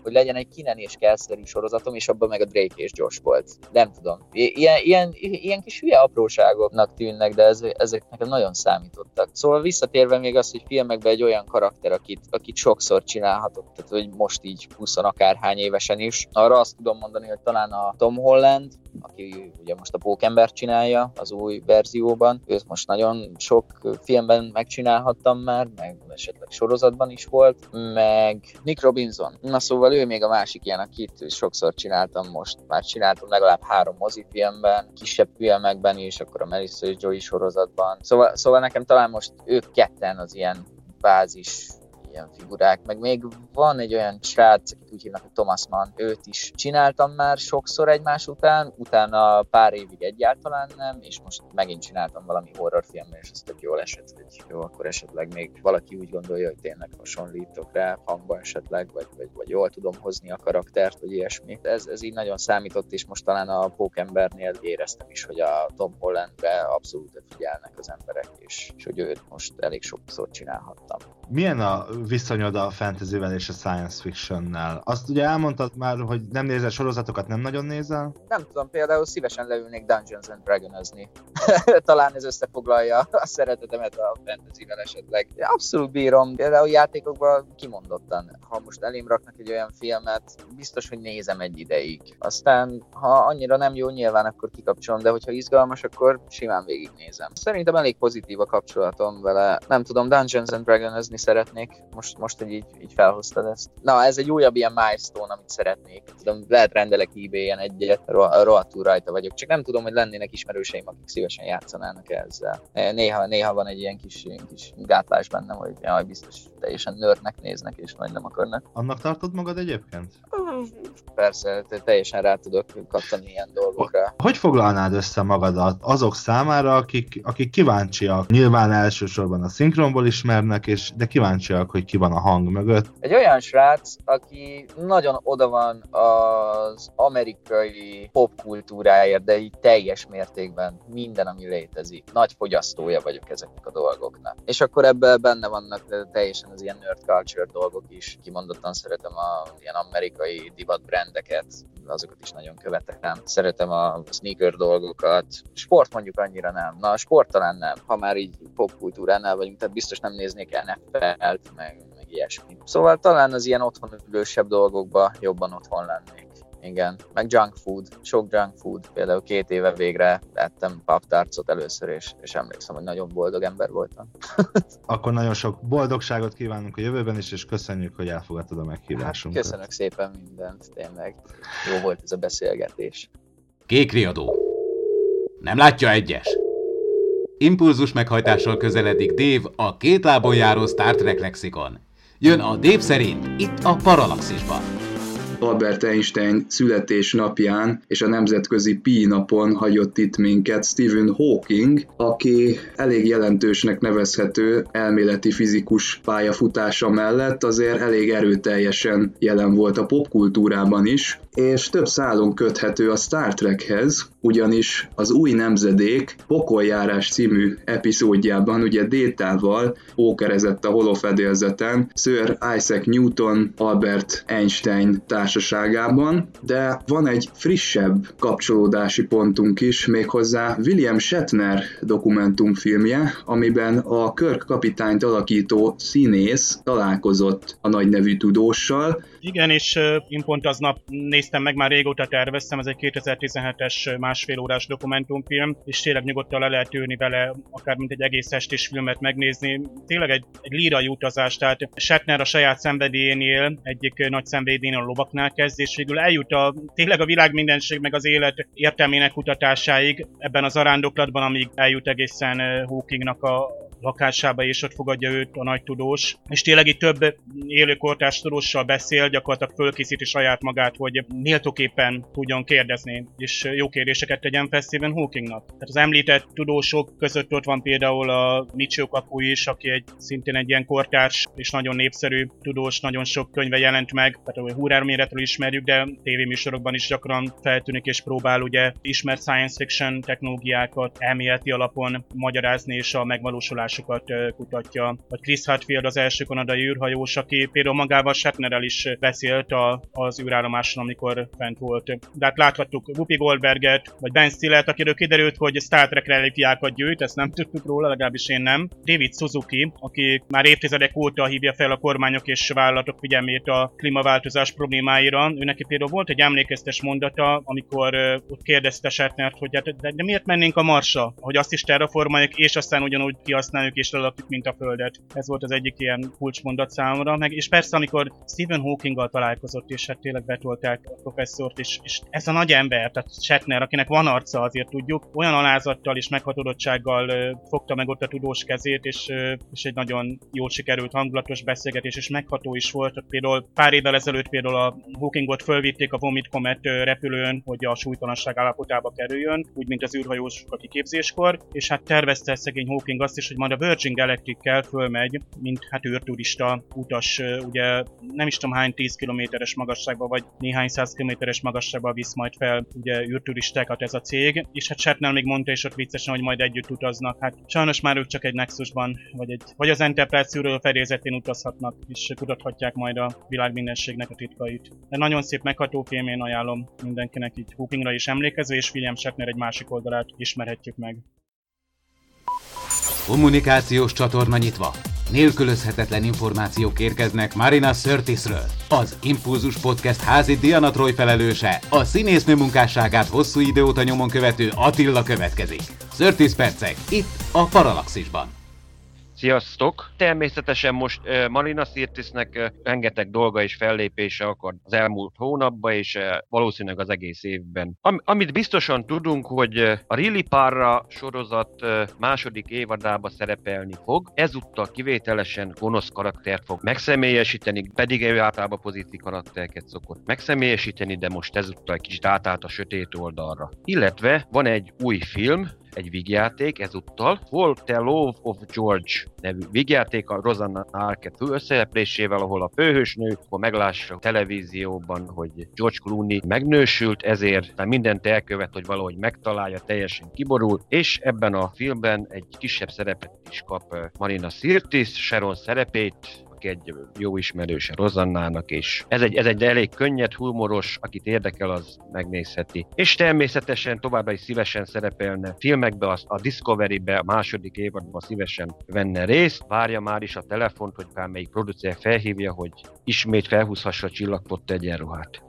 hogy legyen egy Kinen és Kelszeri sorozatom, és abban meg a Drake és Josh volt. Nem tudom. Ilyen, ilyen, ilyen kis hülye apróságoknak tűnnek, de ez, ezek nekem nagyon számítottak. Szóval visszatérve még az, hogy filmekben egy olyan karakter, akit, akit sokszor csinálhatok, tehát hogy most így 20 akárhány évesen is. Arra azt tudom mondani, hogy talán a Tom Holland, aki ugye most a Pókember csinálja az új verzióban. Őt most nagyon sok filmben megcsinálhattam már, meg esetleg sorozatban is volt, meg Nick Robinson. Na szóval ő még a másik ilyen, akit sokszor csináltam most. Már csináltam legalább három mozifilmben, kisebb filmekben is, akkor a Melissa és Joey sorozatban. Szóval, szóval nekem talán most ők ketten az ilyen bázis ilyen figurák, meg még van egy olyan srác, akit úgy hívnak, hogy Thomas Mann, őt is csináltam már sokszor egymás után, utána pár évig egyáltalán nem, és most megint csináltam valami horrorfilmben, és ez tök jól esett, hogy jó, akkor esetleg még valaki úgy gondolja, hogy tényleg hasonlítok rá hangban esetleg, vagy, vagy, vagy jól tudom hozni a karaktert, vagy ilyesmi. Ez, ez így nagyon számított, és most talán a Pókembernél éreztem is, hogy a Tom Hollandre abszolút figyelnek az emberek, és, és hogy őt most elég sokszor csinálhattam. Milyen a viszonyod a fantasyvel és a science fictionnel? Azt ugye elmondtad már, hogy nem nézel sorozatokat, nem nagyon nézel? Nem tudom, például szívesen leülnék Dungeons and Dragonozni. Talán ez összefoglalja a szeretetemet a fantasyvel esetleg. Abszolút bírom, például játékokban kimondottan. Ha most elém raknak egy olyan filmet, biztos, hogy nézem egy ideig. Aztán, ha annyira nem jó, nyilván akkor kikapcsolom, de hogyha izgalmas, akkor simán végignézem. Szerintem elég pozitív a kapcsolatom vele. Nem tudom, Dungeons and Dragonozni szeretnék most, most hogy így, így felhoztad ezt. Na, ez egy újabb ilyen milestone, amit szeretnék. Tudom, lehet rendelek ebay-en egyet, rohadtul rajta vagyok. Csak nem tudom, hogy lennének ismerőseim, akik szívesen játszanának ezzel. Néha, néha van egy ilyen kis, ilyen kis gátlás bennem, hogy jaj, biztos teljesen nőrnek néznek, és majd nem akarnak. Annak tartod magad egyébként? Persze, teljesen rá tudok kattani ilyen dolgokra. Hogy foglalnád össze magadat azok számára, akik, akik kíváncsiak? Nyilván elsősorban a szinkronból ismernek, és de kíváncsiak, hogy ki van a hang mögött. Egy olyan srác, aki nagyon oda van az amerikai popkultúráért, de így teljes mértékben minden, ami létezik. Nagy fogyasztója vagyok ezeknek a dolgoknak. És akkor ebben benne vannak teljesen az ilyen nerd culture dolgok is. Kimondottan szeretem a ilyen amerikai divat brendeket, azokat is nagyon követem. Szeretem a sneaker dolgokat. Sport mondjuk annyira nem. Na, sport talán nem. Ha már így popkultúránál vagyunk, tehát biztos nem néznék NFL-t, meg, meg ilyesmi. Szóval talán az ilyen otthon ülősebb dolgokba jobban otthon lennék. Igen, meg junk food, sok junk food. Például két éve végre ettem paptárcot először, és, és emlékszem, hogy nagyon boldog ember voltam. Akkor nagyon sok boldogságot kívánunk a jövőben is, és köszönjük, hogy elfogadtad a meghívásunkat. Hát, köszönök szépen mindent, tényleg. Jó volt ez a beszélgetés. Kék riadó. Nem látja egyes. Impulzus meghajtással közeledik Dave a két lábon járó Star Trek lexikon. Jön a Dave szerint itt a Paralaxisban. Albert Einstein születésnapján és a Nemzetközi Pi napon hagyott itt minket Stephen Hawking, aki elég jelentősnek nevezhető elméleti fizikus pályafutása mellett azért elég erőteljesen jelen volt a popkultúrában is, és több szálon köthető a Star Trekhez, ugyanis az új nemzedék Pokoljárás című epizódjában ugye Détával ókerezett a holofedélzeten Sir Isaac Newton Albert Einstein társaságában, de van egy frissebb kapcsolódási pontunk is, méghozzá William Shatner dokumentumfilmje, amiben a Kirk kapitányt alakító színész találkozott a nagy nevű tudóssal. Igen, és én pont aznap néztem meg, már régóta terveztem, ez egy 2017-es másfél órás dokumentumfilm, és tényleg nyugodtan le lehet ülni vele, akár mint egy egész estés filmet megnézni. Tényleg egy, egy lírai utazás, tehát Shatner a saját szenvedélyénél, egyik nagy szenvedélyénél a lovaknál kezd, és végül eljut a, tényleg a világ mindenség meg az élet értelmének kutatásáig ebben az arándoklatban, amíg eljut egészen Hawkingnak a, lakásába, és ott fogadja őt a nagy tudós. És tényleg itt több élőkortás tudóssal beszél, gyakorlatilag fölkészíti saját magát, hogy méltóképpen tudjon kérdezni, és jó kérdéseket tegyen fel Stephen Hawkingnak. Tehát az említett tudósok között ott van például a Michio Kaku is, aki egy szintén egy ilyen kortárs és nagyon népszerű tudós, nagyon sok könyve jelent meg, tehát a húrárméretről ismerjük, de tévéműsorokban is gyakran feltűnik és próbál ugye ismert science fiction technológiákat elméleti alapon magyarázni és a megvalósulás kutatásokat kutatja. Vagy Chris Hadfield az első kanadai űrhajós, aki például magával Shatnerrel is beszélt a, az űrállomáson, amikor fent volt. De hát láthattuk Whoopi Goldberget, vagy Ben Stillert, akiről kiderült, hogy Star Trek relikviákat gyűjt, ezt nem tudtuk róla, legalábbis én nem. David Suzuki, aki már évtizedek óta hívja fel a kormányok és vállalatok figyelmét a klímaváltozás problémáira. Ő neki például volt egy emlékeztes mondata, amikor ott kérdezte Shatnert, hogy hát, de, de miért mennénk a Marsra, hogy azt is terraformáljuk, és aztán ugyanúgy kihasználjuk használjuk és lelakjuk, mint a Földet. Ez volt az egyik ilyen kulcsmondat számomra. Meg, és persze, amikor Stephen Hawkinggal találkozott, és hát tényleg betolták a professzort, és, és ez a nagy ember, tehát Shatner, akinek van arca, azért tudjuk, olyan alázattal és meghatodottsággal uh, fogta meg ott a tudós kezét, és, uh, és egy nagyon jól sikerült hangulatos beszélgetés, és megható is volt. Például pár évvel ezelőtt például a Hawkingot fölvitték a Vomit Comet repülőn, hogy a súlytalanság állapotába kerüljön, úgy, mint az űrhajós a kiképzéskor, és hát tervezte szegény Hawking azt is, hogy majd a Virgin Galactic-kel fölmegy, mint hát űrturista utas, ugye nem is tudom hány 10 kilométeres magasságba, vagy néhány száz kilométeres magasságba visz majd fel ugye űrturistákat ez a cég, és hát Shatner még mondta is ott viccesen, hogy majd együtt utaznak. Hát sajnos már ők csak egy Nexusban, vagy, egy, vagy az Enterprise űrről fedélzetén utazhatnak, és kutathatják majd a világ mindenségnek a titkait. De nagyon szép megható film, én ajánlom mindenkinek így Hookingra is emlékező, és William Shatner egy másik oldalát ismerhetjük meg. Kommunikációs csatorna nyitva. Nélkülözhetetlen információk érkeznek Marina Sörtisről. Az Impulzus Podcast házi Diana Troy felelőse, a színésznő munkásságát hosszú idő óta nyomon követő Attila következik. Sörtis percek, itt a Paralaxisban. Sziasztok! Természetesen most uh, Marina Sirtisnek uh, rengeteg dolga és fellépése akar az elmúlt hónapban, és uh, valószínűleg az egész évben. Am- amit biztosan tudunk, hogy uh, a Rilly Parra sorozat uh, második évadába szerepelni fog, ezúttal kivételesen gonosz karaktert fog megszemélyesíteni, pedig ő általában pozitív karaktereket szokott megszemélyesíteni, de most ezúttal kicsit átállt a sötét oldalra. Illetve van egy új film, egy vígjáték ezúttal, Hol the Love of George nevű vígjáték a Rosanna Arquette összeleplésével, ahol a főhősnő akkor meglássa a televízióban, hogy George Clooney megnősült, ezért mindent elkövet, hogy valahogy megtalálja, teljesen kiborul, és ebben a filmben egy kisebb szerepet is kap Marina Sirtis, Sharon szerepét, aki egy jó ismerőse Rozannának, és ez egy, ez egy elég könnyed, humoros, akit érdekel, az megnézheti. És természetesen továbbra is szívesen szerepelne filmekbe, a Discovery-be, a második évadban szívesen venne részt. Várja már is a telefont, hogy bármelyik producer felhívja, hogy ismét felhúzhassa a csillagpott egyenruhát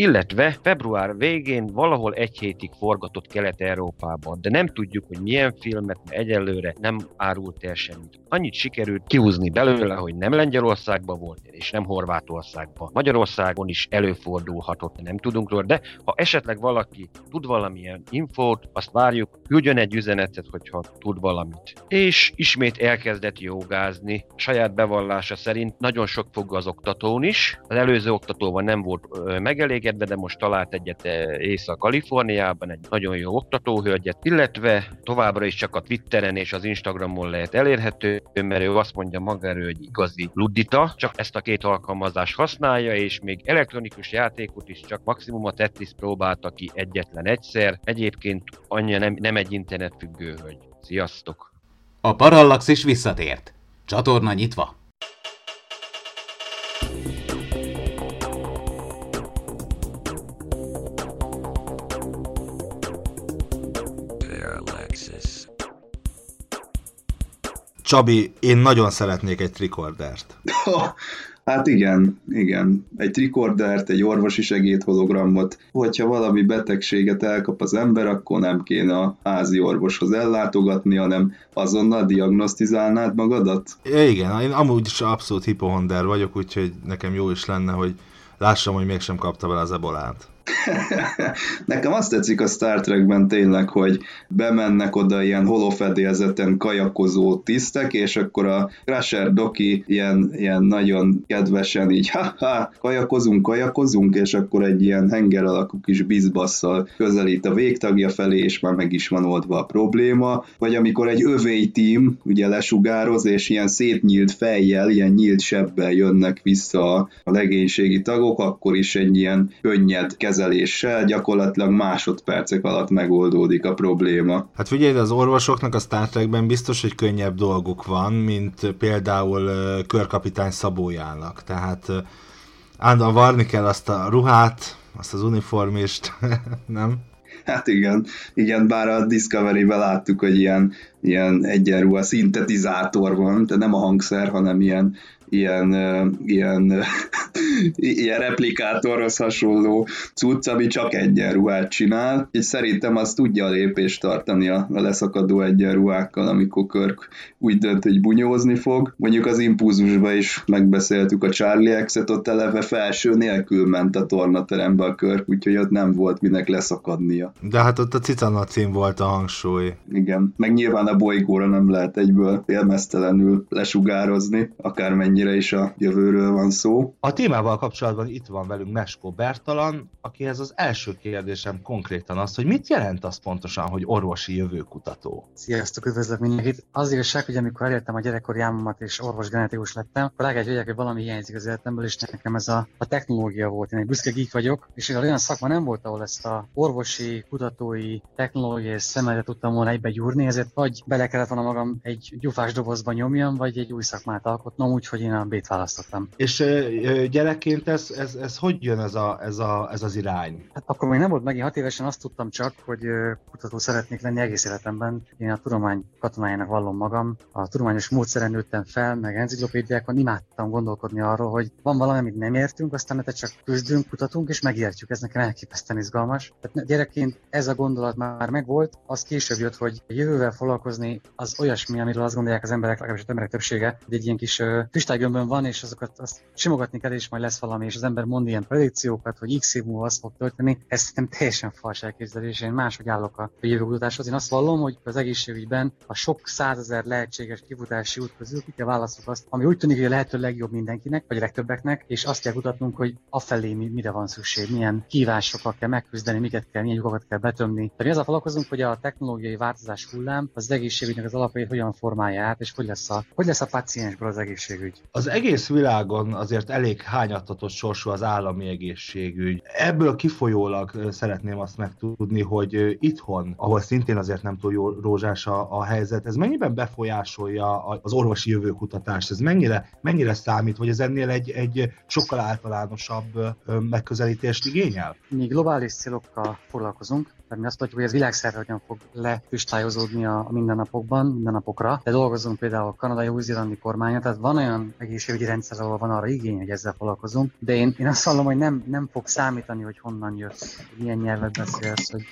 illetve február végén valahol egy hétig forgatott Kelet-Európában, de nem tudjuk, hogy milyen filmet, mert egyelőre nem árult el semmit. Annyit sikerült kihúzni belőle, hogy nem Lengyelországban volt, és nem Horvátországban. Magyarországon is előfordulhatott, nem tudunk róla, de ha esetleg valaki tud valamilyen infót, azt várjuk, küldjön egy üzenetet, hogyha tud valamit. És ismét elkezdett jogázni. Saját bevallása szerint nagyon sok fog az oktatón is. Az előző oktatóban nem volt megelégedett, elégedve, de most talált egyet eh, Észak-Kaliforniában, egy nagyon jó oktatóhölgyet, illetve továbbra is csak a Twitteren és az Instagramon lehet elérhető, mert ő azt mondja magáról, hogy igazi luddita, csak ezt a két alkalmazást használja, és még elektronikus játékot is csak maximum a Tetris próbálta ki egyetlen egyszer. Egyébként anyja nem, nem egy internetfüggő hölgy. Sziasztok! A Parallax is visszatért. Csatorna nyitva. Csabi, én nagyon szeretnék egy trikordert. Hát igen, igen. Egy trikordert, egy orvosi segédhologramot. Hogyha valami betegséget elkap az ember, akkor nem kéne a házi orvoshoz ellátogatni, hanem azonnal diagnosztizálnád magadat? Igen, én amúgy is abszolút hipohonder vagyok, úgyhogy nekem jó is lenne, hogy lássam, hogy mégsem kapta vele az ebolát. Nekem azt tetszik a Star Trekben tényleg, hogy bemennek oda ilyen holofedélzeten kajakozó tisztek, és akkor a Crusher Doki ilyen, ilyen nagyon kedvesen így ha-ha, kajakozunk, kajakozunk, és akkor egy ilyen henger alakú kis bizbasszal közelít a végtagja felé, és már meg is van oldva a probléma. Vagy amikor egy övény team ugye lesugároz, és ilyen szétnyílt fejjel, ilyen nyílt sebbel jönnek vissza a legénységi tagok, akkor is egy ilyen könnyed kezel kezeléssel gyakorlatilag másodpercek alatt megoldódik a probléma. Hát figyelj, az orvosoknak a Star Trekben biztos, hogy könnyebb dolguk van, mint például körkapitány Szabójának. Tehát állandóan varni kell azt a ruhát, azt az uniformist, nem? Hát igen, igen, bár a Discovery-ben láttuk, hogy ilyen, ilyen egyenruha szintetizátor van, de nem a hangszer, hanem ilyen ilyen, ilyen, ilyen replikátorhoz hasonló cucc, ami csak egyenruhát csinál, és szerintem az tudja a lépést tartani a, leszakadó egyenruhákkal, amikor Körk úgy dönt, hogy bunyózni fog. Mondjuk az impulzusban is megbeszéltük a Charlie X-et, ott eleve felső nélkül ment a tornaterembe a Körk, úgyhogy ott nem volt minek leszakadnia. De hát ott a cicanacin volt a hangsúly. Igen, meg nyilván a bolygóra nem lehet egyből félmeztelenül lesugározni, akármennyi mennyire is a jövőről van szó. A témával kapcsolatban itt van velünk Meskó Bertalan, akihez az első kérdésem konkrétan az, hogy mit jelent az pontosan, hogy orvosi jövőkutató? Sziasztok, üdvözlök mindenkit! Az igazság, hogy amikor elértem a gyerekkori álmomat és orvosgenetikus lettem, akkor kell, hogy valami hiányzik az életemből, és nekem ez a, a technológia volt. Én egy büszke geek vagyok, és olyan szakma nem volt, ahol ezt a orvosi, kutatói, technológiai szemetet tudtam volna egybe gyúrni, ezért vagy bele kellett volna magam egy gyufás dobozba nyomjam, vagy egy új szakmát alkotnom, úgyhogy én a B-t választottam. És gyerekként ez, ez, ez hogy jön ez, a, ez, a, ez az irány? Hát akkor még nem volt megint hat évesen, azt tudtam csak, hogy kutató szeretnék lenni egész életemben. Én a tudomány katonájának vallom magam. A tudományos módszeren nőttem fel, meg enciklopédiákon imádtam gondolkodni arról, hogy van valami, amit nem értünk, aztán mert csak küzdünk, kutatunk és megértjük. Ez nekem elképesztően izgalmas. Tehát gyerekként ez a gondolat már megvolt, az később jött, hogy a jövővel foglalkozni az olyasmi, amiről azt gondolják az emberek, legalábbis az emberek többsége, hogy egy ilyen kis kristálygömbön van, és azokat azt simogatni kell, és majd lesz valami, és az ember mond ilyen predikciókat, hogy x év múlva az fog történni. Ez szerintem teljesen fals elképzelés, én máshogy állok a jövőkutatáshoz. Én azt vallom, hogy az egészségügyben a sok százezer lehetséges kifutási út közül ki kell válaszolni azt, ami úgy tűnik, hogy a lehető legjobb mindenkinek, vagy a legtöbbeknek, és azt kell kutatnunk, hogy afelé mi, mire van szükség, milyen kívásokkal kell megküzdeni, miket kell, milyen lyukakat kell betömni. Tehát azzal foglalkozunk, hogy a technológiai változás hullám az egészségügynek az alapjait hogyan formálja át, és hogy lesz a, hogy lesz a paciensből az egészségügy. Az egész világon azért elég hányattatott sorsú az állami egészségügy. Ebből kifolyólag szeretném azt megtudni, hogy itthon, ahol szintén azért nem túl jó rózsás a, a helyzet, ez mennyiben befolyásolja az orvosi jövőkutatást? Ez mennyire, mennyire számít, vagy ez ennél egy, egy sokkal általánosabb megközelítést igényel? Mi globális célokkal foglalkozunk, mert azt hogy ez világszerte hogyan fog lekristályozódni a mindennapokban, mindennapokra. De dolgozunk például a kanadai új zélandi kormánya, tehát van olyan egészségügyi rendszer, ahol van arra igény, hogy ezzel foglalkozunk. De én, én azt hallom, hogy nem, nem fog számítani, hogy honnan jössz, milyen nyelvet beszélsz, hogy,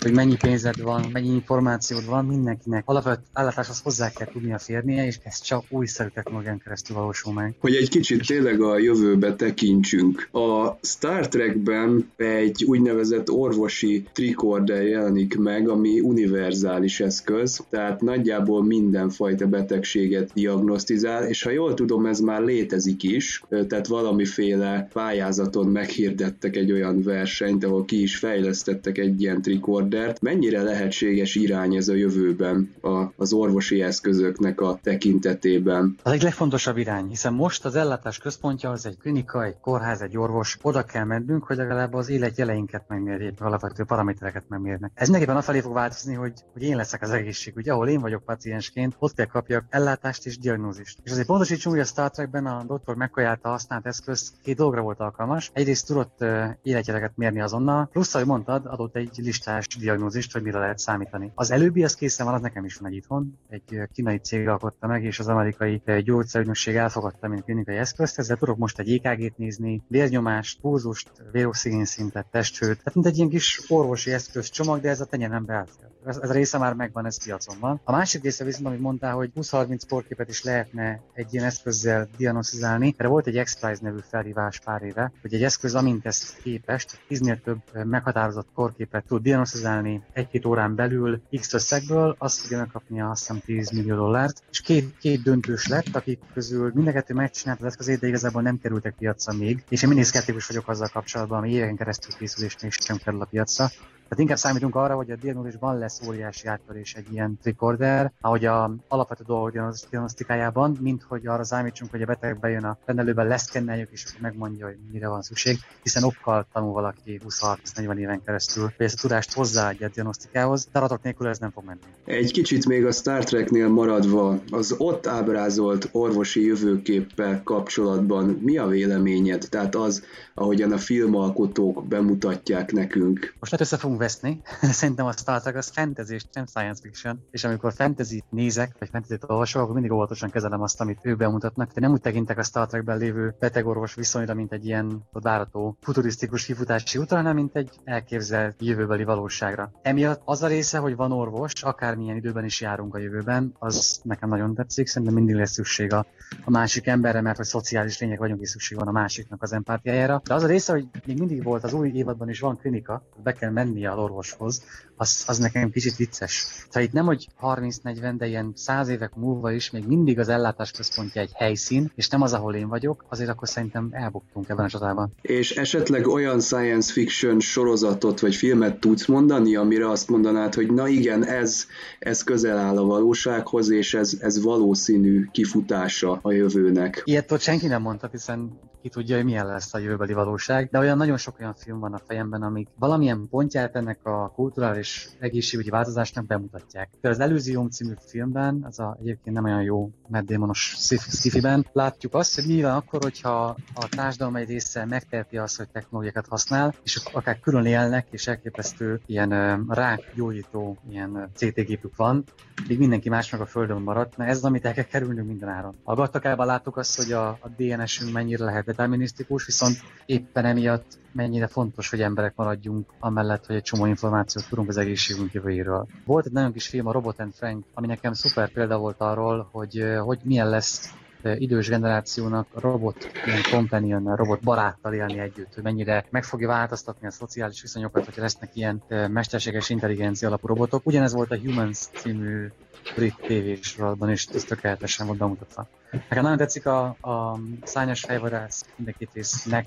hogy mennyi pénzed van, mennyi információd van, mindenkinek alapvető állátáshoz hozzá kell tudnia férnie, és ez csak újszerű technológián keresztül valósul meg. Hogy egy kicsit tényleg a jövőbe tekintsünk. A Star Trekben egy úgynevezett orvosi trikó recorder jelenik meg, ami univerzális eszköz, tehát nagyjából mindenfajta betegséget diagnosztizál, és ha jól tudom, ez már létezik is, tehát valamiféle pályázaton meghirdettek egy olyan versenyt, ahol ki is fejlesztettek egy ilyen trikordert. Mennyire lehetséges irány ez a jövőben a, az orvosi eszközöknek a tekintetében? Az egy legfontosabb irány, hiszen most az ellátás központja az egy klinika, egy kórház, egy orvos. Oda kell mennünk, hogy legalább az életjeleinket megmérjék, alapvető paramétereket emberek megmérnek. Ez mindenképpen afelé fog változni, hogy, hogy én leszek az egészség. Ugye, ahol én vagyok paciensként, ott kell kapjak ellátást és diagnózist. És azért pontosítsunk, hogy a Star Trekben a doktor McCoy által használt eszköz két dologra volt alkalmas. Egyrészt tudott életjeleket mérni azonnal, plusz, ahogy mondtad, adott egy listás diagnózist, hogy mire lehet számítani. Az előbbi, az készen van, az nekem is van egy itthon. Egy kínai cég alkotta meg, és az amerikai gyógyszerügynökség elfogadta, mint klinikai eszközt. Ezzel tudok most egy EKG-t nézni, vérnyomást, pulzust, véroxigénszintet, testhőt. Tehát mint egy ilyen kis orvosi eszköz eszközcsomag, de ez a tenyerem beállt. Ez, ez a része már megvan, ez piacon van. A másik része viszont, amit mondtál, hogy 20-30 korképet is lehetne egy ilyen eszközzel diagnosztizálni. Erre volt egy x nevű felhívás pár éve, hogy egy eszköz, amint ezt képes, 10-nél több meghatározott korképet tud diagnosztizálni egy-két órán belül X összegből, azt tudja megkapni azt hiszem 10 millió dollárt, és két, két döntős lett, akik közül mind a kettő megcsinált az eszközét, de igazából nem kerültek piacra még, és én mindig szkeptikus vagyok azzal kapcsolatban, ami éveken keresztül készül, és még sem kerül a piacra. Tehát inkább számítunk arra, hogy a diagnózisban lesz óriási áttörés egy ilyen tricorder, ahogy a alapvető dolgok diagnosztikájában, mint hogy arra számítsunk, hogy a beteg bejön a rendelőben, leszkenneljük, és akkor megmondja, hogy mire van szükség, hiszen okkal tanul valaki 20-40 éven keresztül, hogy ezt a tudást hozzáadja a diagnosztikához, de adatok nélkül ez nem fog menni. Egy kicsit még a Star Treknél maradva, az ott ábrázolt orvosi jövőképpel kapcsolatban mi a véleményed? Tehát az, ahogyan a filmalkotók bemutatják nekünk. Most lehet össze fogunk veszni. Szerintem a Star Trek az fantasy és nem science fiction. És amikor fantasy nézek, vagy fantasy olvasok, akkor mindig óvatosan kezelem azt, amit ők bemutatnak. De nem úgy tekintek a Star Trekben lévő betegorvos viszonyra, mint egy ilyen várató futurisztikus kifutási útra, hanem mint egy elképzelt jövőbeli valóságra. Emiatt az a része, hogy van orvos, akármilyen időben is járunk a jövőben, az nekem nagyon tetszik. Szerintem mindig lesz szükség a, a másik emberre, mert hogy szociális lények vagyunk, és szükség van a másiknak az empátiájára. De az a része, hogy még mindig volt az új évadban is van klinika, be kell menni az orvoshoz, az, az nekem kicsit vicces. Tehát itt nem, hogy 30-40, de ilyen 100 évek múlva is még mindig az ellátás központja egy helyszín, és nem az, ahol én vagyok, azért akkor szerintem elbuktunk ebben a csatában. És esetleg olyan science fiction sorozatot vagy filmet tudsz mondani, amire azt mondanád, hogy na igen, ez, ez közel áll a valósághoz, és ez, ez valószínű kifutása a jövőnek. Ilyet ott senki nem mondta, hiszen ki tudja, hogy milyen lesz a jövőbeli valóság, de olyan nagyon sok olyan film van a fejemben, amik valamilyen pontját ennek a kulturális egészségügyi változásnak bemutatják. Például az Elysium című filmben, az a egyébként nem olyan jó Matt Damonos sci-fiben, látjuk azt, hogy van akkor, hogyha a társadalom egy része megteheti azt, hogy technológiákat használ, és akár külön élnek, és elképesztő ilyen rák gyógyító ilyen CT gépük van, még mindenki más meg a földön maradt, mert ez amit el kell kerülnünk minden áron. A Gattakában láttuk azt, hogy a, a DNS-ünk mennyire lehet determinisztikus, viszont éppen emiatt mennyire fontos, hogy emberek maradjunk, amellett, hogy egy csomó információt tudunk az egészségünk jövőjéről. Volt egy nagyon kis film, a Robot and Frank, ami nekem szuper példa volt arról, hogy, hogy milyen lesz idős generációnak robot, ilyen companion, robot baráttal élni együtt, hogy mennyire meg fogja változtatni a szociális viszonyokat, hogy lesznek ilyen mesterséges intelligencia alapú robotok. Ugyanez volt a Humans című brit tévésorozatban, és ez tökéletesen volt bemutatva. Nekem nagyon tetszik a, a szányos fejvadász mindenkit résznek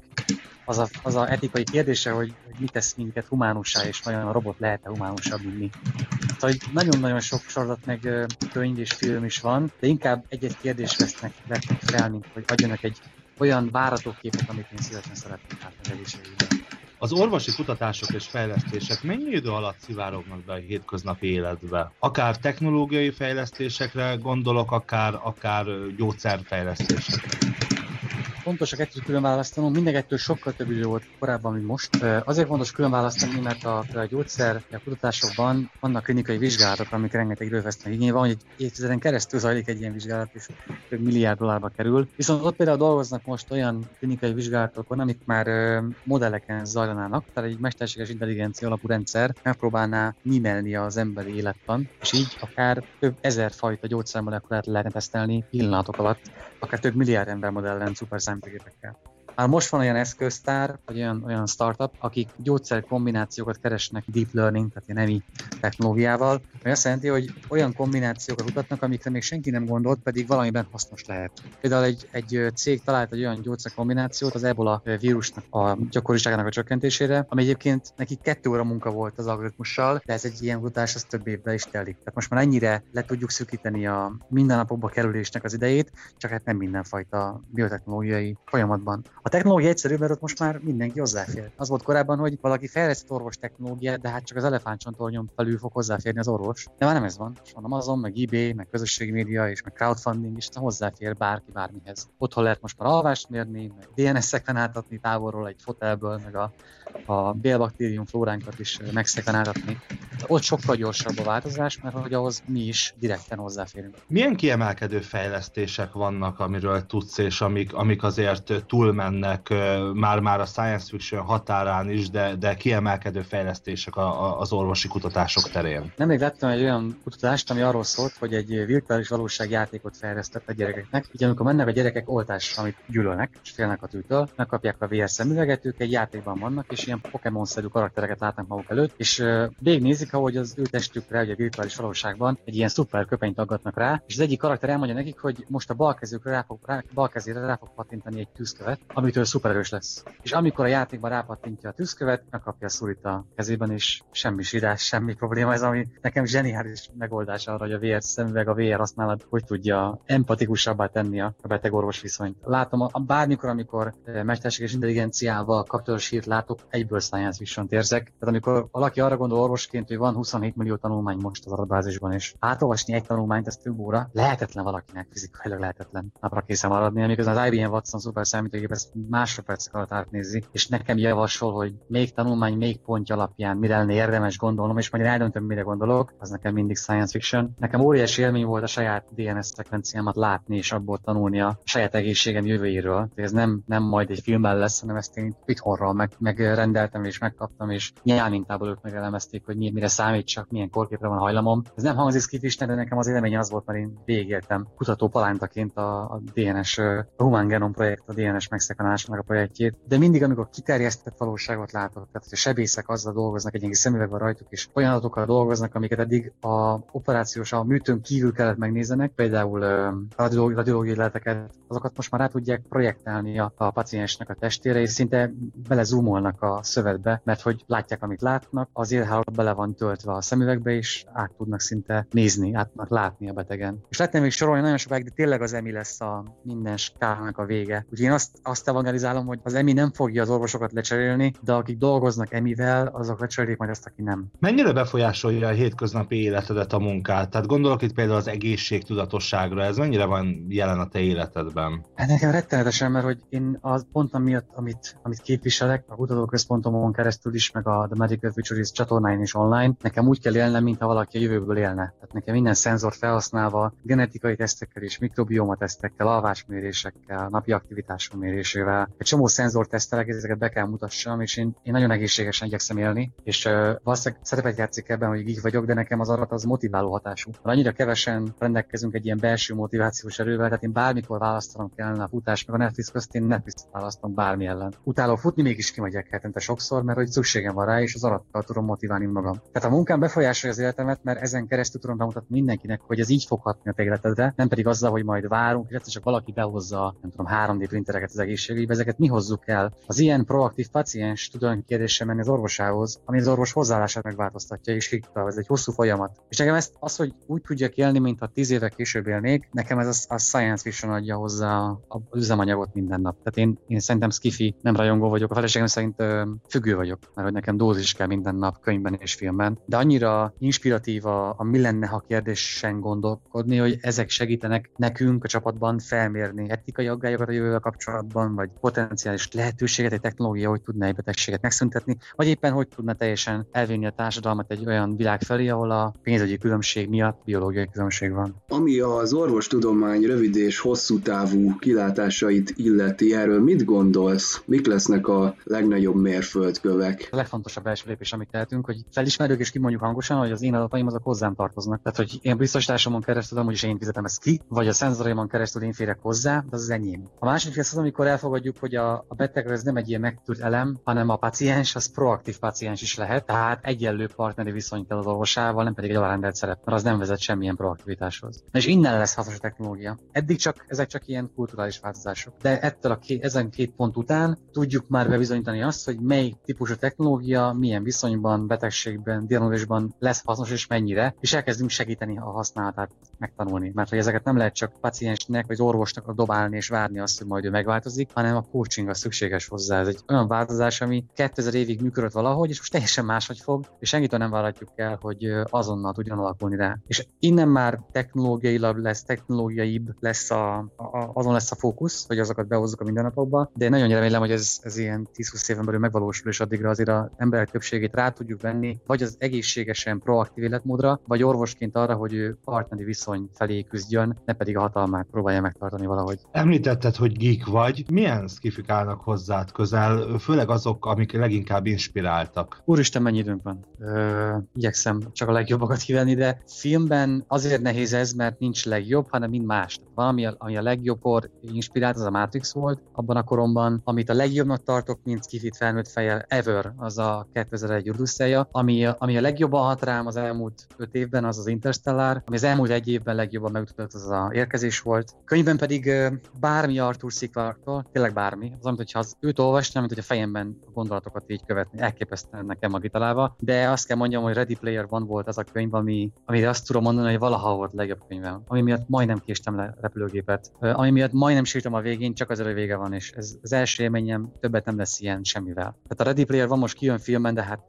az a, az a etikai kérdése, hogy, hogy mit tesz minket humánussá, és vajon a robot lehet-e humánusabb, mint mi. Szóval nagyon-nagyon sok sorozat meg könyv és film is van, de inkább egy-egy kérdést vesznek, fel, mint hogy adjanak egy olyan váratóképet, amit én szívesen szeretnék látni az. Az orvosi kutatások és fejlesztések mennyi idő alatt szivárognak be a hétköznapi életbe? Akár technológiai fejlesztésekre gondolok, akár, akár gyógyszerfejlesztésekre fontos a kettőt külön választanom, mindegettől sokkal több idő volt korábban, mint most. Azért fontos külön választani, mert a, a gyógyszer a kutatásokban vannak klinikai vizsgálatok, amik rengeteg időt vesznek igénybe, van, hogy évtizeden keresztül zajlik egy ilyen vizsgálat, és több milliárd dollárba kerül. Viszont ott például dolgoznak most olyan klinikai vizsgálatokon, amik már modelleken zajlanának, tehát egy mesterséges intelligencia alapú rendszer megpróbálná mimelni az emberi élettan, és így akár több ezer fajta gyógyszermolekulát lehetne tesztelni pillanatok alatt, akár több milliárd ember modellen szuper számítógépekkel. Már most van olyan eszköztár, vagy olyan, olyan startup, akik gyógyszer kombinációkat keresnek deep learning, tehát ilyen EMI technológiával, ami azt jelenti, hogy olyan kombinációkat mutatnak, amikre még senki nem gondolt, pedig valamiben hasznos lehet. Például egy, egy cég talált egy olyan gyógyszer kombinációt az ebola vírusnak a gyakoriságának a csökkentésére, ami egyébként neki kettő óra munka volt az algoritmussal, de ez egy ilyen kutatás, az több évben is telik. Tehát most már ennyire le tudjuk szűkíteni a mindennapokba kerülésnek az idejét, csak hát nem mindenfajta biotechnológiai folyamatban. A technológia egyszerű, mert ott most már mindenki hozzáfér. Az volt korábban, hogy valaki fejlesztett orvos technológia, de hát csak az elefántcsontornyon belül fog hozzáférni az orvos. De már nem ez van. És van Amazon, meg eBay, meg közösségi média, és meg crowdfunding, és hozzáfér bárki bármihez. Otthon lehet most már alvást mérni, meg DNS-szekven átadni távolról egy fotelből, meg a, a bélbaktérium flóránkat is megszekvenáltatni. Ott sokkal gyorsabb a változás, mert hogy ahhoz mi is direkten hozzáférünk. Milyen kiemelkedő fejlesztések vannak, amiről tudsz, és amik, amik azért túlmennek már-már a science fiction határán is, de, de kiemelkedő fejlesztések a, a, az orvosi kutatások terén? Nemrég láttam egy olyan kutatást, ami arról szólt, hogy egy virtuális valóságjátékot fejlesztett a gyerekeknek. Ugye amikor mennek a gyerekek oltás, amit gyűlölnek, és félnek a tűtől, megkapják a VR szemüveget, ők egy játékban vannak, és ilyen Pokémon-szerű karaktereket látnak maguk előtt, és végignézik, ahogy az ő testükre, ugye a virtuális valóságban egy ilyen szuper köpenyt aggatnak rá, és az egyik karakter elmondja nekik, hogy most a bal rá fog, rá, bal kezére rá fog pattintani egy tűzkövet, amitől szupererős lesz. És amikor a játékban rápattintja a tűzkövet, megkapja a szurit a kezében, és semmi sírás, semmi probléma. Ez ami nekem zseniális megoldás arra, hogy a VR szemüveg, a VR használat hogy tudja empatikusabbá tenni a beteg-orvos viszonyt. Látom, a, bármikor, amikor mesterséges intelligenciával kapcsolatos hírt látok, egyből science fiction érzek. Tehát amikor valaki arra gondol orvosként, hogy van 27 millió tanulmány most az adatbázisban, és átolvasni egy tanulmányt, ez több óra, lehetetlen valakinek, fizikailag lehetetlen napra készen maradni, amikor az IBM Watson szuper számítógép ezt másodpercek alatt átnézi, és nekem javasol, hogy még tanulmány, még pontja alapján mire lenne érdemes gondolnom, és majd én eldöntöm, mire gondolok, az nekem mindig science fiction. Nekem óriási élmény volt a saját DNS szekvenciámat látni, és abból tanulni a saját egészségem jövőjéről. Ez nem, nem majd egy filmben lesz, hanem ezt én itthonról meg, megrendeltem és megkaptam, és nyelmintából ők megelemezték, hogy mire számítsak, milyen korképre van hajlamom. Ez nem hangzik skifisnek, de nekem az élmény az volt, mert én végigéltem kutató palántaként a, a DNS a Human Genome projekt, a DNS megszekanásának a projektjét, de mindig, amikor kiterjesztett valóságot látok, tehát hogy a sebészek azzal dolgoznak, egy szemüveg van rajtuk, és olyan adatokkal dolgoznak, amiket eddig a operációs, a műtőn kívül kellett megnézenek, például radiológiai leleteket, azokat most már rá tudják projektálni a, a paciensnek a testére, és szinte belezumolnak a szövetbe, mert hogy látják, amit látnak, az élhálót bele van töltve a szemüvegbe, és át tudnak szinte nézni, át tudnak látni a betegen. És lehetne még sorolni nagyon sokáig, de tényleg az emi lesz a minden skálnak a vége. Úgyhogy én azt, azt evangelizálom, hogy az emi nem fogja az orvosokat lecserélni, de akik dolgoznak emivel, azok lecserélik majd azt, aki nem. Mennyire befolyásolja a hétköznapi életedet a munkát? Tehát gondolok itt például az egészségtudatosságra, ez mennyire van jelen a te életedben? Hát nekem rettenetesen, mert hogy én az pont amiatt, amit, amit képviselek, a kutatóközpontomon keresztül is, meg a The Medical Futures csatornáin is online, nekem úgy kell élnem, mintha valaki a jövőből élne. Tehát nekem minden szenzort felhasználva, genetikai tesztekkel és mikrobioma tesztekkel, alvásmérésekkel, napi aktivitások mérésével, egy csomó szenzort tesztelek, ezeket be kell mutassam, és én, én nagyon egészségesen igyekszem élni, és uh, valószínűleg szerepet játszik ebben, hogy így vagyok, de nekem az adat az motiváló hatású. Mert annyira kevesen rendelkezünk egy ilyen belső motivációs erővel, tehát én bármikor választanom kellene a futás, meg a Netflix közt én Netflix választom bármi ellen. Utáló futni, mégis kimegyek hetente sokszor, mert hogy szükségem van rá, és az adattal tudom motiválni magam. Tehát a munkám befolyásolja az életemet, mert ezen keresztül tudom bemutatni mindenkinek, hogy ez így fog hatni a te életedre, nem pedig azzal, hogy majd várunk, és csak valaki behozza, nem tudom, 3D printereket az egészségügybe, ezeket mi hozzuk el. Az ilyen proaktív paciens tud kérdésre menni az orvosához, ami az orvos hozzáállását megváltoztatja, és így ez egy hosszú folyamat. És nekem ezt az, hogy úgy tudjak élni, mint ha tíz évek később élnék, nekem ez a, a science fiction adja hozzá az üzemanyagot minden nap. Tehát én, én szerintem skifi, nem rajongó vagyok, a feleségem szerint ö, függő vagyok, mert hogy nekem dózis kell minden nap könyvben és filmben. De annyira inspiratív a, a mi lenne, ha kérdésen gondolkodni, hogy ezek segítenek nekünk a csapatban felmérni etikai aggályokat a jövővel kapcsolatban, vagy potenciális lehetőséget, egy technológia, hogy tudna egy betegséget megszüntetni, vagy éppen hogy tudna teljesen elvinni a társadalmat egy olyan világ felé, ahol a pénzügyi különbség miatt biológiai különbség van. Ami az orvostudomány rövid és hosszú távú kilátásait illeti, erről mit gondolsz? Mik lesznek a legnagyobb mérföldkövek? A legfontosabb első lépés, amit tehetünk, hogy felismerjük és kimondjuk hangosan, hogy az én adataim azok hozzám tartoznak. Tehát, hogy én biztosításomon keresztül hogy is én fizetem ezt ki, vagy a szenzoraimon keresztül én férek hozzá, de az az enyém. A második lesz az, amikor elfogadjuk, hogy a, a beteg ez nem egy ilyen megtűrt elem, hanem a paciens az proaktív paciens is lehet, tehát egyenlő partneri viszony kell az orvosával, nem pedig egy alárendelt szerep, mert az nem vezet semmilyen proaktivitáshoz. És innen lesz hasznos a technológia. Eddig csak ezek csak ilyen kulturális változások. De ettől a két, ezen két pont után tudjuk már bebizonyítani azt, hogy mely típusú technológia milyen viszonyban, betegségben, diagnózisban lesz hasznos és mennyire, és elkezdünk segíteni a használatát megtanulni. Mert hogy ezeket nem lehet csak paciensnek vagy orvosnak dobálni és várni azt, hogy majd ő megváltozik, hanem a coaching az szükséges hozzá. Ez egy olyan változás, ami 2000 évig működött valahogy, és most teljesen máshogy fog, és senkitől nem vállalhatjuk el, hogy azonnal tudjon alakulni rá. És innen már technológiailag lesz, technológiaibb lesz a, a, azon lesz a fókusz, hogy azokat behozzuk a mindennapokba, de nagyon remélem, hogy ez, ez ilyen 10-20 éven belül megvalósul, és addigra azért az emberek többségét rá tudjuk venni, vagy az egészségesen proaktív életmódra, vagy orvosként arra, hogy ő partneri viszony felé küzdjön, ne pedig a hatalmát próbálja megtartani valahogy. Említetted, hogy geek vagy. Milyen skifik állnak hozzád közel, főleg azok, amik leginkább inspiráltak? Úristen, mennyi időnk van? Ö, igyekszem csak a legjobbakat kivenni, de filmben azért nehéz ez, mert nincs legjobb, hanem mind más. Valami, ami a legjobbkor inspirált, az a Matrix volt abban a koromban, amit a legjobbnak tartok, mint kifit felnőtt fejjel ever, az a 2001 Odüsszeja, ami, ami a legjobban hat rám az elmúlt öt évben, az az Interstellar, ami az elmúlt egy évben legjobban megütött, az a érkezés volt. Könyvben pedig bármi Arthur C. tényleg bármi, az, amit hogyha az őt olvastam, mint hogy a fejemben a gondolatokat így követni, elképesztően nekem a kitalálva, de azt kell mondjam, hogy Ready Player One volt az a könyv, ami, amire azt tudom mondani, hogy valaha volt legjobb könyvem, ami miatt majdnem késtem le repülőgépet, ami miatt majdnem sírtam a végén, csak az vége van, és ez az első élményem többet nem lesz ilyen semmivel. Tehát a Ready Player van most kijön filmen, de hát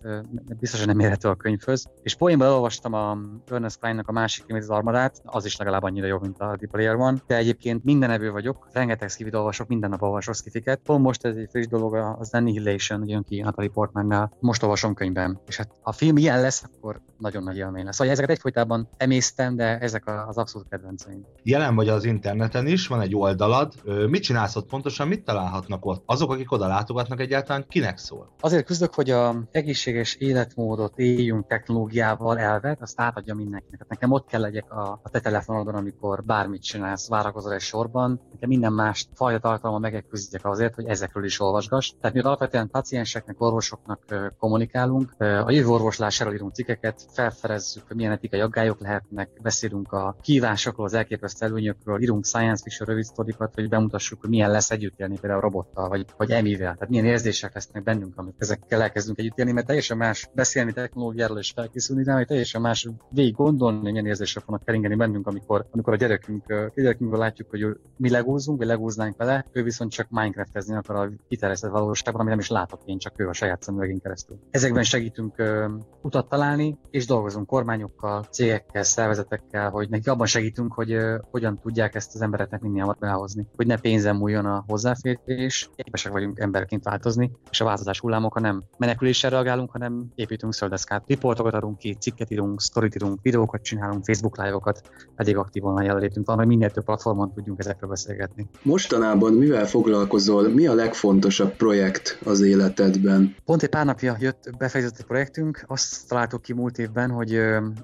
biztosan nem érhető a könyvhöz. És poénban elolvastam a Ernest Kleinnak a másik könyvét, az Armadát, az is legalább annyira jó, mint a Ready Player van, de egyébként minden evő vagyok, rengeteg skifit olvasok, minden nap olvasok skifiket. Pont most ez egy friss dolog, az Annihilation, jön ki Natalie Portmannál, most olvasom könyvben. És hát ha a film ilyen lesz, akkor nagyon nagy élmény lesz. Szóval ezeket egyfolytában emésztem, de ezek az abszolút kedvenceim. Jelen vagy az interneten is, van egy oldalad. Mit csinálsz ott pontosan, mit találhatnak ott? Azok, akik oda látogatnak egyáltalán, kinek szól? Azért küzdök, hogy a egészséges életmódot éljünk technológiával elvet, azt átadja mindenkinek. Hát nekem ott kell legyek a, a te telefonodon, amikor bármit csinálsz, várakozol egy sorban. Nekem minden más fajta tartalma megeküzdjek azért, hogy ezekről is olvasgass. Tehát mi alapvetően pacienseknek, orvosoknak kommunikálunk, a jövő orvoslásáról írunk cikkeket, felfedezzük, hogy milyen etikai aggályok lehetnek, beszélünk a kívásokról, az elképesztő előnyökről, írunk science fiction rövid sztorikat, hogy bemutassuk, hogy milyen lesz együtt élni például robottal, vagy, vagy emivel. Tehát milyen érzések lesznek bennünk, amit ezekkel elkezdünk együtt élni, mert teljesen más beszélni technológiáról és felkészülni rá, hogy teljesen más végig gondolni, milyen érzések fognak keringeni bennünk, amikor, amikor a gyerekünk, gyerekünkből látjuk, hogy mi legózunk, vagy legóznánk vele, ő viszont csak Minecraftezni akar a kiterjesztett valóságban, amit nem is látok én, csak ő a saját szemüvegén keresztül. Ezekben segítünk uh, utat találni, és dolgozunk kormányokkal, cégekkel, szervezetekkel, hogy nekik abban segítünk, hogy uh, hogyan tudják ezt az embereknek minél hamarabb behozni, hogy ne pénzen múljon a hozzáférés, képesek vagyunk emberként változni, és a változás hullámokra nem meneküléssel reagálunk, hanem építünk szöldeszkát, riportokat adunk ki, cikket írunk, sztorit írunk, videókat csinálunk, Facebook live-okat, pedig aktívan jelenlétünk van, hogy minél több platformon tudjunk ezekről beszélgetni. Mostanában mivel foglalkozol, mi a legfontosabb projekt az életedben? Pont egy pár napja jött, befejezett egy projektünk, azt találtuk ki múlt évben, hogy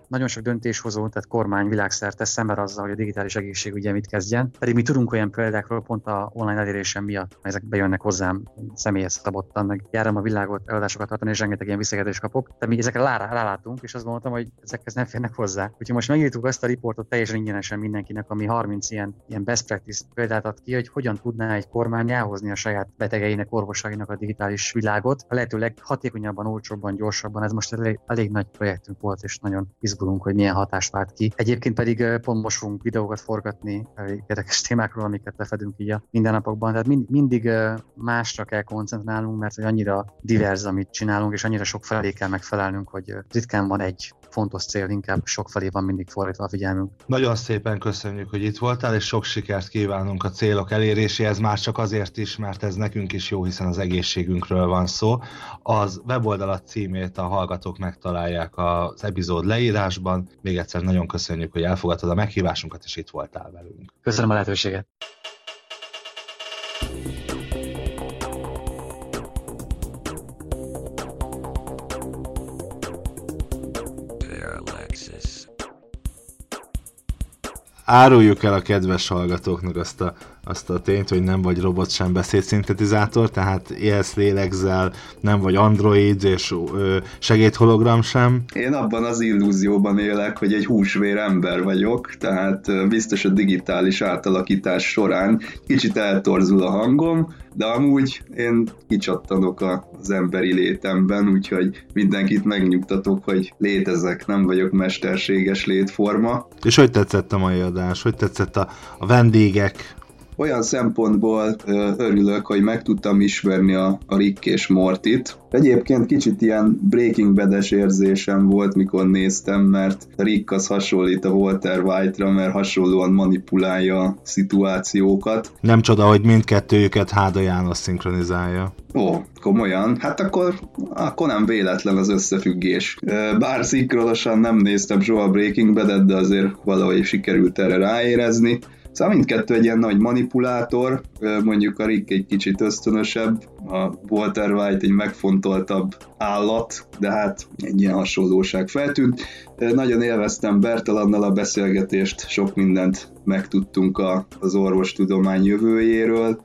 nagyon sok döntéshozó, tehát kormány világszerte szemben azzal, hogy a digitális egészségügye mit kezdjen. Pedig mi tudunk olyan példákról pont a online elérésem miatt, ezek bejönnek hozzám személyes szabottan, meg járom a világot, eladásokat tartani, és rengeteg ilyen visszajelzést kapok. De mi ezekre rálátunk, és azt mondtam, hogy ezekhez nem férnek hozzá. Úgyhogy most megírtuk azt a riportot teljesen ingyenesen mindenkinek, ami 30 ilyen, ilyen best practice példát ad ki, hogy hogyan tudná egy kormány formán elhozni a saját betegeinek, orvosainak a digitális világot. A lehető leghatékonyabban, olcsóbban, gyorsabban. Ez most elég, elég nagy projektünk volt, és nagyon izgulunk, hogy milyen hatást vált ki. Egyébként pedig pont most fogunk videókat forgatni érdekes témákról, amiket lefedünk így a mindennapokban. Tehát mind, mindig másra kell koncentrálnunk, mert hogy annyira divers, amit csinálunk, és annyira sok felé kell megfelelnünk, hogy ritkán van egy fontos cél, inkább sok felé van mindig fordítva a figyelmünk. Nagyon szépen köszönjük, hogy itt voltál, és sok sikert kívánunk a célok eléréséhez, már csak azért is, mert ez nekünk is jó, hiszen az egészségünkről van szó. Az weboldalat címét a hallgatók megtalálják az epizód leírásban. Még egyszer nagyon köszönjük, hogy elfogadtad a meghívásunkat, és itt voltál velünk. Köszönöm a lehetőséget. Áruljuk el a kedves hallgatóknak azt a, azt a tényt, hogy nem vagy robot sem beszédszintetizátor, tehát élsz lélegzel, nem vagy android és ö, segédhologram sem. Én abban az illúzióban élek, hogy egy húsvér ember vagyok, tehát biztos a digitális átalakítás során kicsit eltorzul a hangom, de amúgy én kicsattanok az emberi létemben, úgyhogy mindenkit megnyugtatok, hogy létezek, nem vagyok mesterséges létforma. És hogy tetszett a mai adás? Hogy tetszett a, a vendégek? Olyan szempontból örülök, hogy meg tudtam ismerni a, a Rick és Mortit. Egyébként kicsit ilyen Breaking bad érzésem volt, mikor néztem, mert Rick az hasonlít a Walter White-ra, mert hasonlóan manipulálja a szituációkat. Nem csoda, hogy mindkettőjüket Háda János szinkronizálja. Ó, komolyan? Hát akkor, akkor nem véletlen az összefüggés. Bár szinkronosan nem néztem soha Breaking bad de azért valahogy sikerült erre ráérezni. Szóval mindkettő egy ilyen nagy manipulátor, mondjuk a Rick egy kicsit ösztönösebb, a Walter White egy megfontoltabb állat, de hát egy ilyen hasonlóság feltűnt. Nagyon élveztem Bertalannal a beszélgetést, sok mindent megtudtunk az orvostudomány jövőjéről,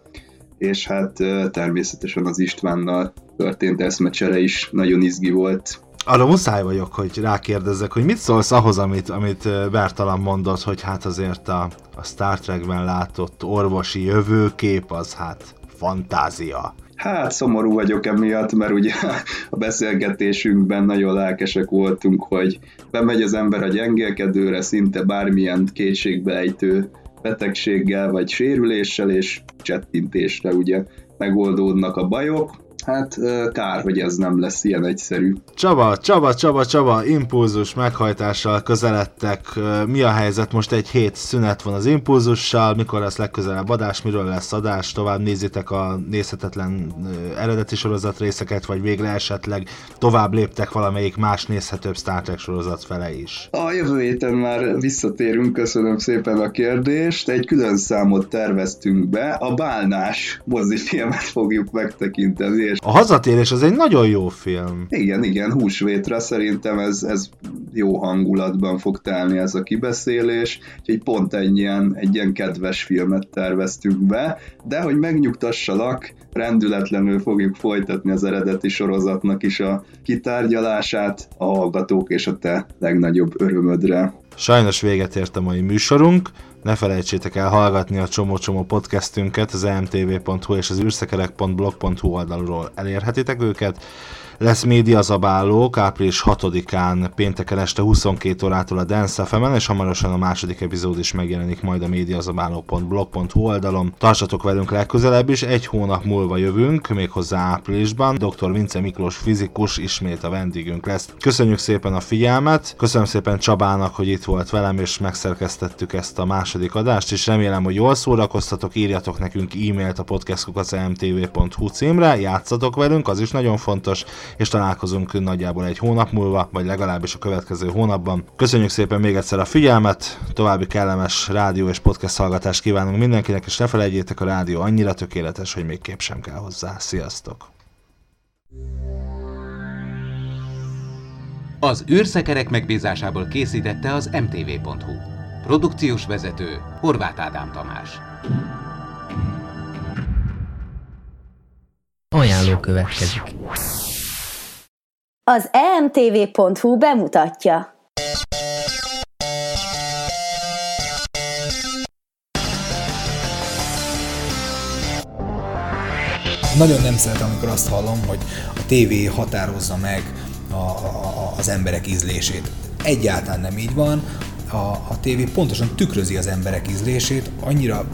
és hát természetesen az Istvánnal történt eszmecsere is nagyon izgi volt, arra muszáj vagyok, hogy rákérdezzek, hogy mit szólsz ahhoz, amit, amit Bertalan mondott, hogy hát azért a, a Star Trekben látott orvosi jövőkép az hát fantázia. Hát szomorú vagyok emiatt, mert ugye a beszélgetésünkben nagyon lelkesek voltunk, hogy bemegy az ember a gyengélkedőre szinte bármilyen kétségbejtő betegséggel vagy sérüléssel, és csettintésre ugye megoldódnak a bajok. Hát kár, hogy ez nem lesz ilyen egyszerű. Csaba, Csaba, Csaba, Csaba, impulzus meghajtással közeledtek. Mi a helyzet? Most egy hét szünet van az impulzussal, mikor lesz legközelebb adás, miről lesz adás, tovább nézitek a nézhetetlen eredeti sorozat részeket, vagy végre esetleg tovább léptek valamelyik más nézhetőbb Star Trek sorozat fele is. A jövő héten már visszatérünk, köszönöm szépen a kérdést. Egy külön számot terveztünk be, a Bálnás mozifilmet fogjuk megtekinteni, és a hazatérés az egy nagyon jó film. Igen, igen, húsvétre szerintem ez, ez jó hangulatban fog telni ez a kibeszélés, úgyhogy pont egy ilyen, egy ilyen kedves filmet terveztünk be, de hogy megnyugtassalak, rendületlenül fogjuk folytatni az eredeti sorozatnak is a kitárgyalását a hallgatók és a te legnagyobb örömödre. Sajnos véget ért a mai műsorunk, ne felejtsétek el hallgatni a csomó-csomó podcastünket az emtv.hu és az űrszekerek.blog.hu oldalról elérhetitek őket. Lesz médiazabálók április 6-án pénteken este 22 órától a Dance fm és hamarosan a második epizód is megjelenik majd a médiazabálók.blog.hu oldalon. Tartsatok velünk legközelebb is, egy hónap múlva jövünk, méghozzá áprilisban. Dr. Vince Miklós fizikus ismét a vendégünk lesz. Köszönjük szépen a figyelmet, köszönöm szépen Csabának, hogy itt volt velem, és megszerkesztettük ezt a második adást, és remélem, hogy jól szórakoztatok, írjatok nekünk e-mailt a podcastkukacmtv.hu címre, játszatok velünk, az is nagyon fontos, és találkozunk nagyjából egy hónap múlva, vagy legalábbis a következő hónapban. Köszönjük szépen még egyszer a figyelmet, további kellemes rádió és podcast hallgatást kívánunk mindenkinek, és ne felejtjétek, a rádió annyira tökéletes, hogy még kép sem kell hozzá. Sziasztok! Az űrszekerek megbízásából készítette az mtv.hu. Produkciós vezető Horváth Ádám Tamás. Ajánló következik. Az emtv.hu bemutatja. Nagyon nem szeretem, amikor azt hallom, hogy a tévé határozza meg a, a, az emberek ízlését. Egyáltalán nem így van. A, a tévé pontosan tükrözi az emberek ízlését, annyira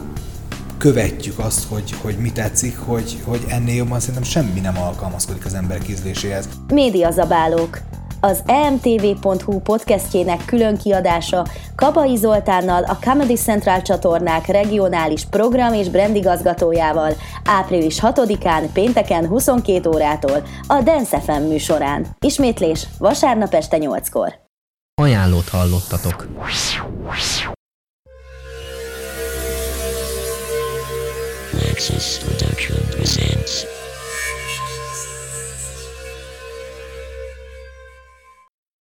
követjük azt, hogy, hogy mi tetszik, hogy, hogy ennél jobban szerintem semmi nem alkalmazkodik az emberek ízléséhez. Médiazabálók az emtv.hu podcastjének külön kiadása Kapai Zoltánnal a Comedy Central csatornák regionális program és brandigazgatójával április 6-án pénteken 22 órától a Dance FM műsorán. Ismétlés vasárnap este 8-kor. Ajánlót hallottatok. Nexus Production presents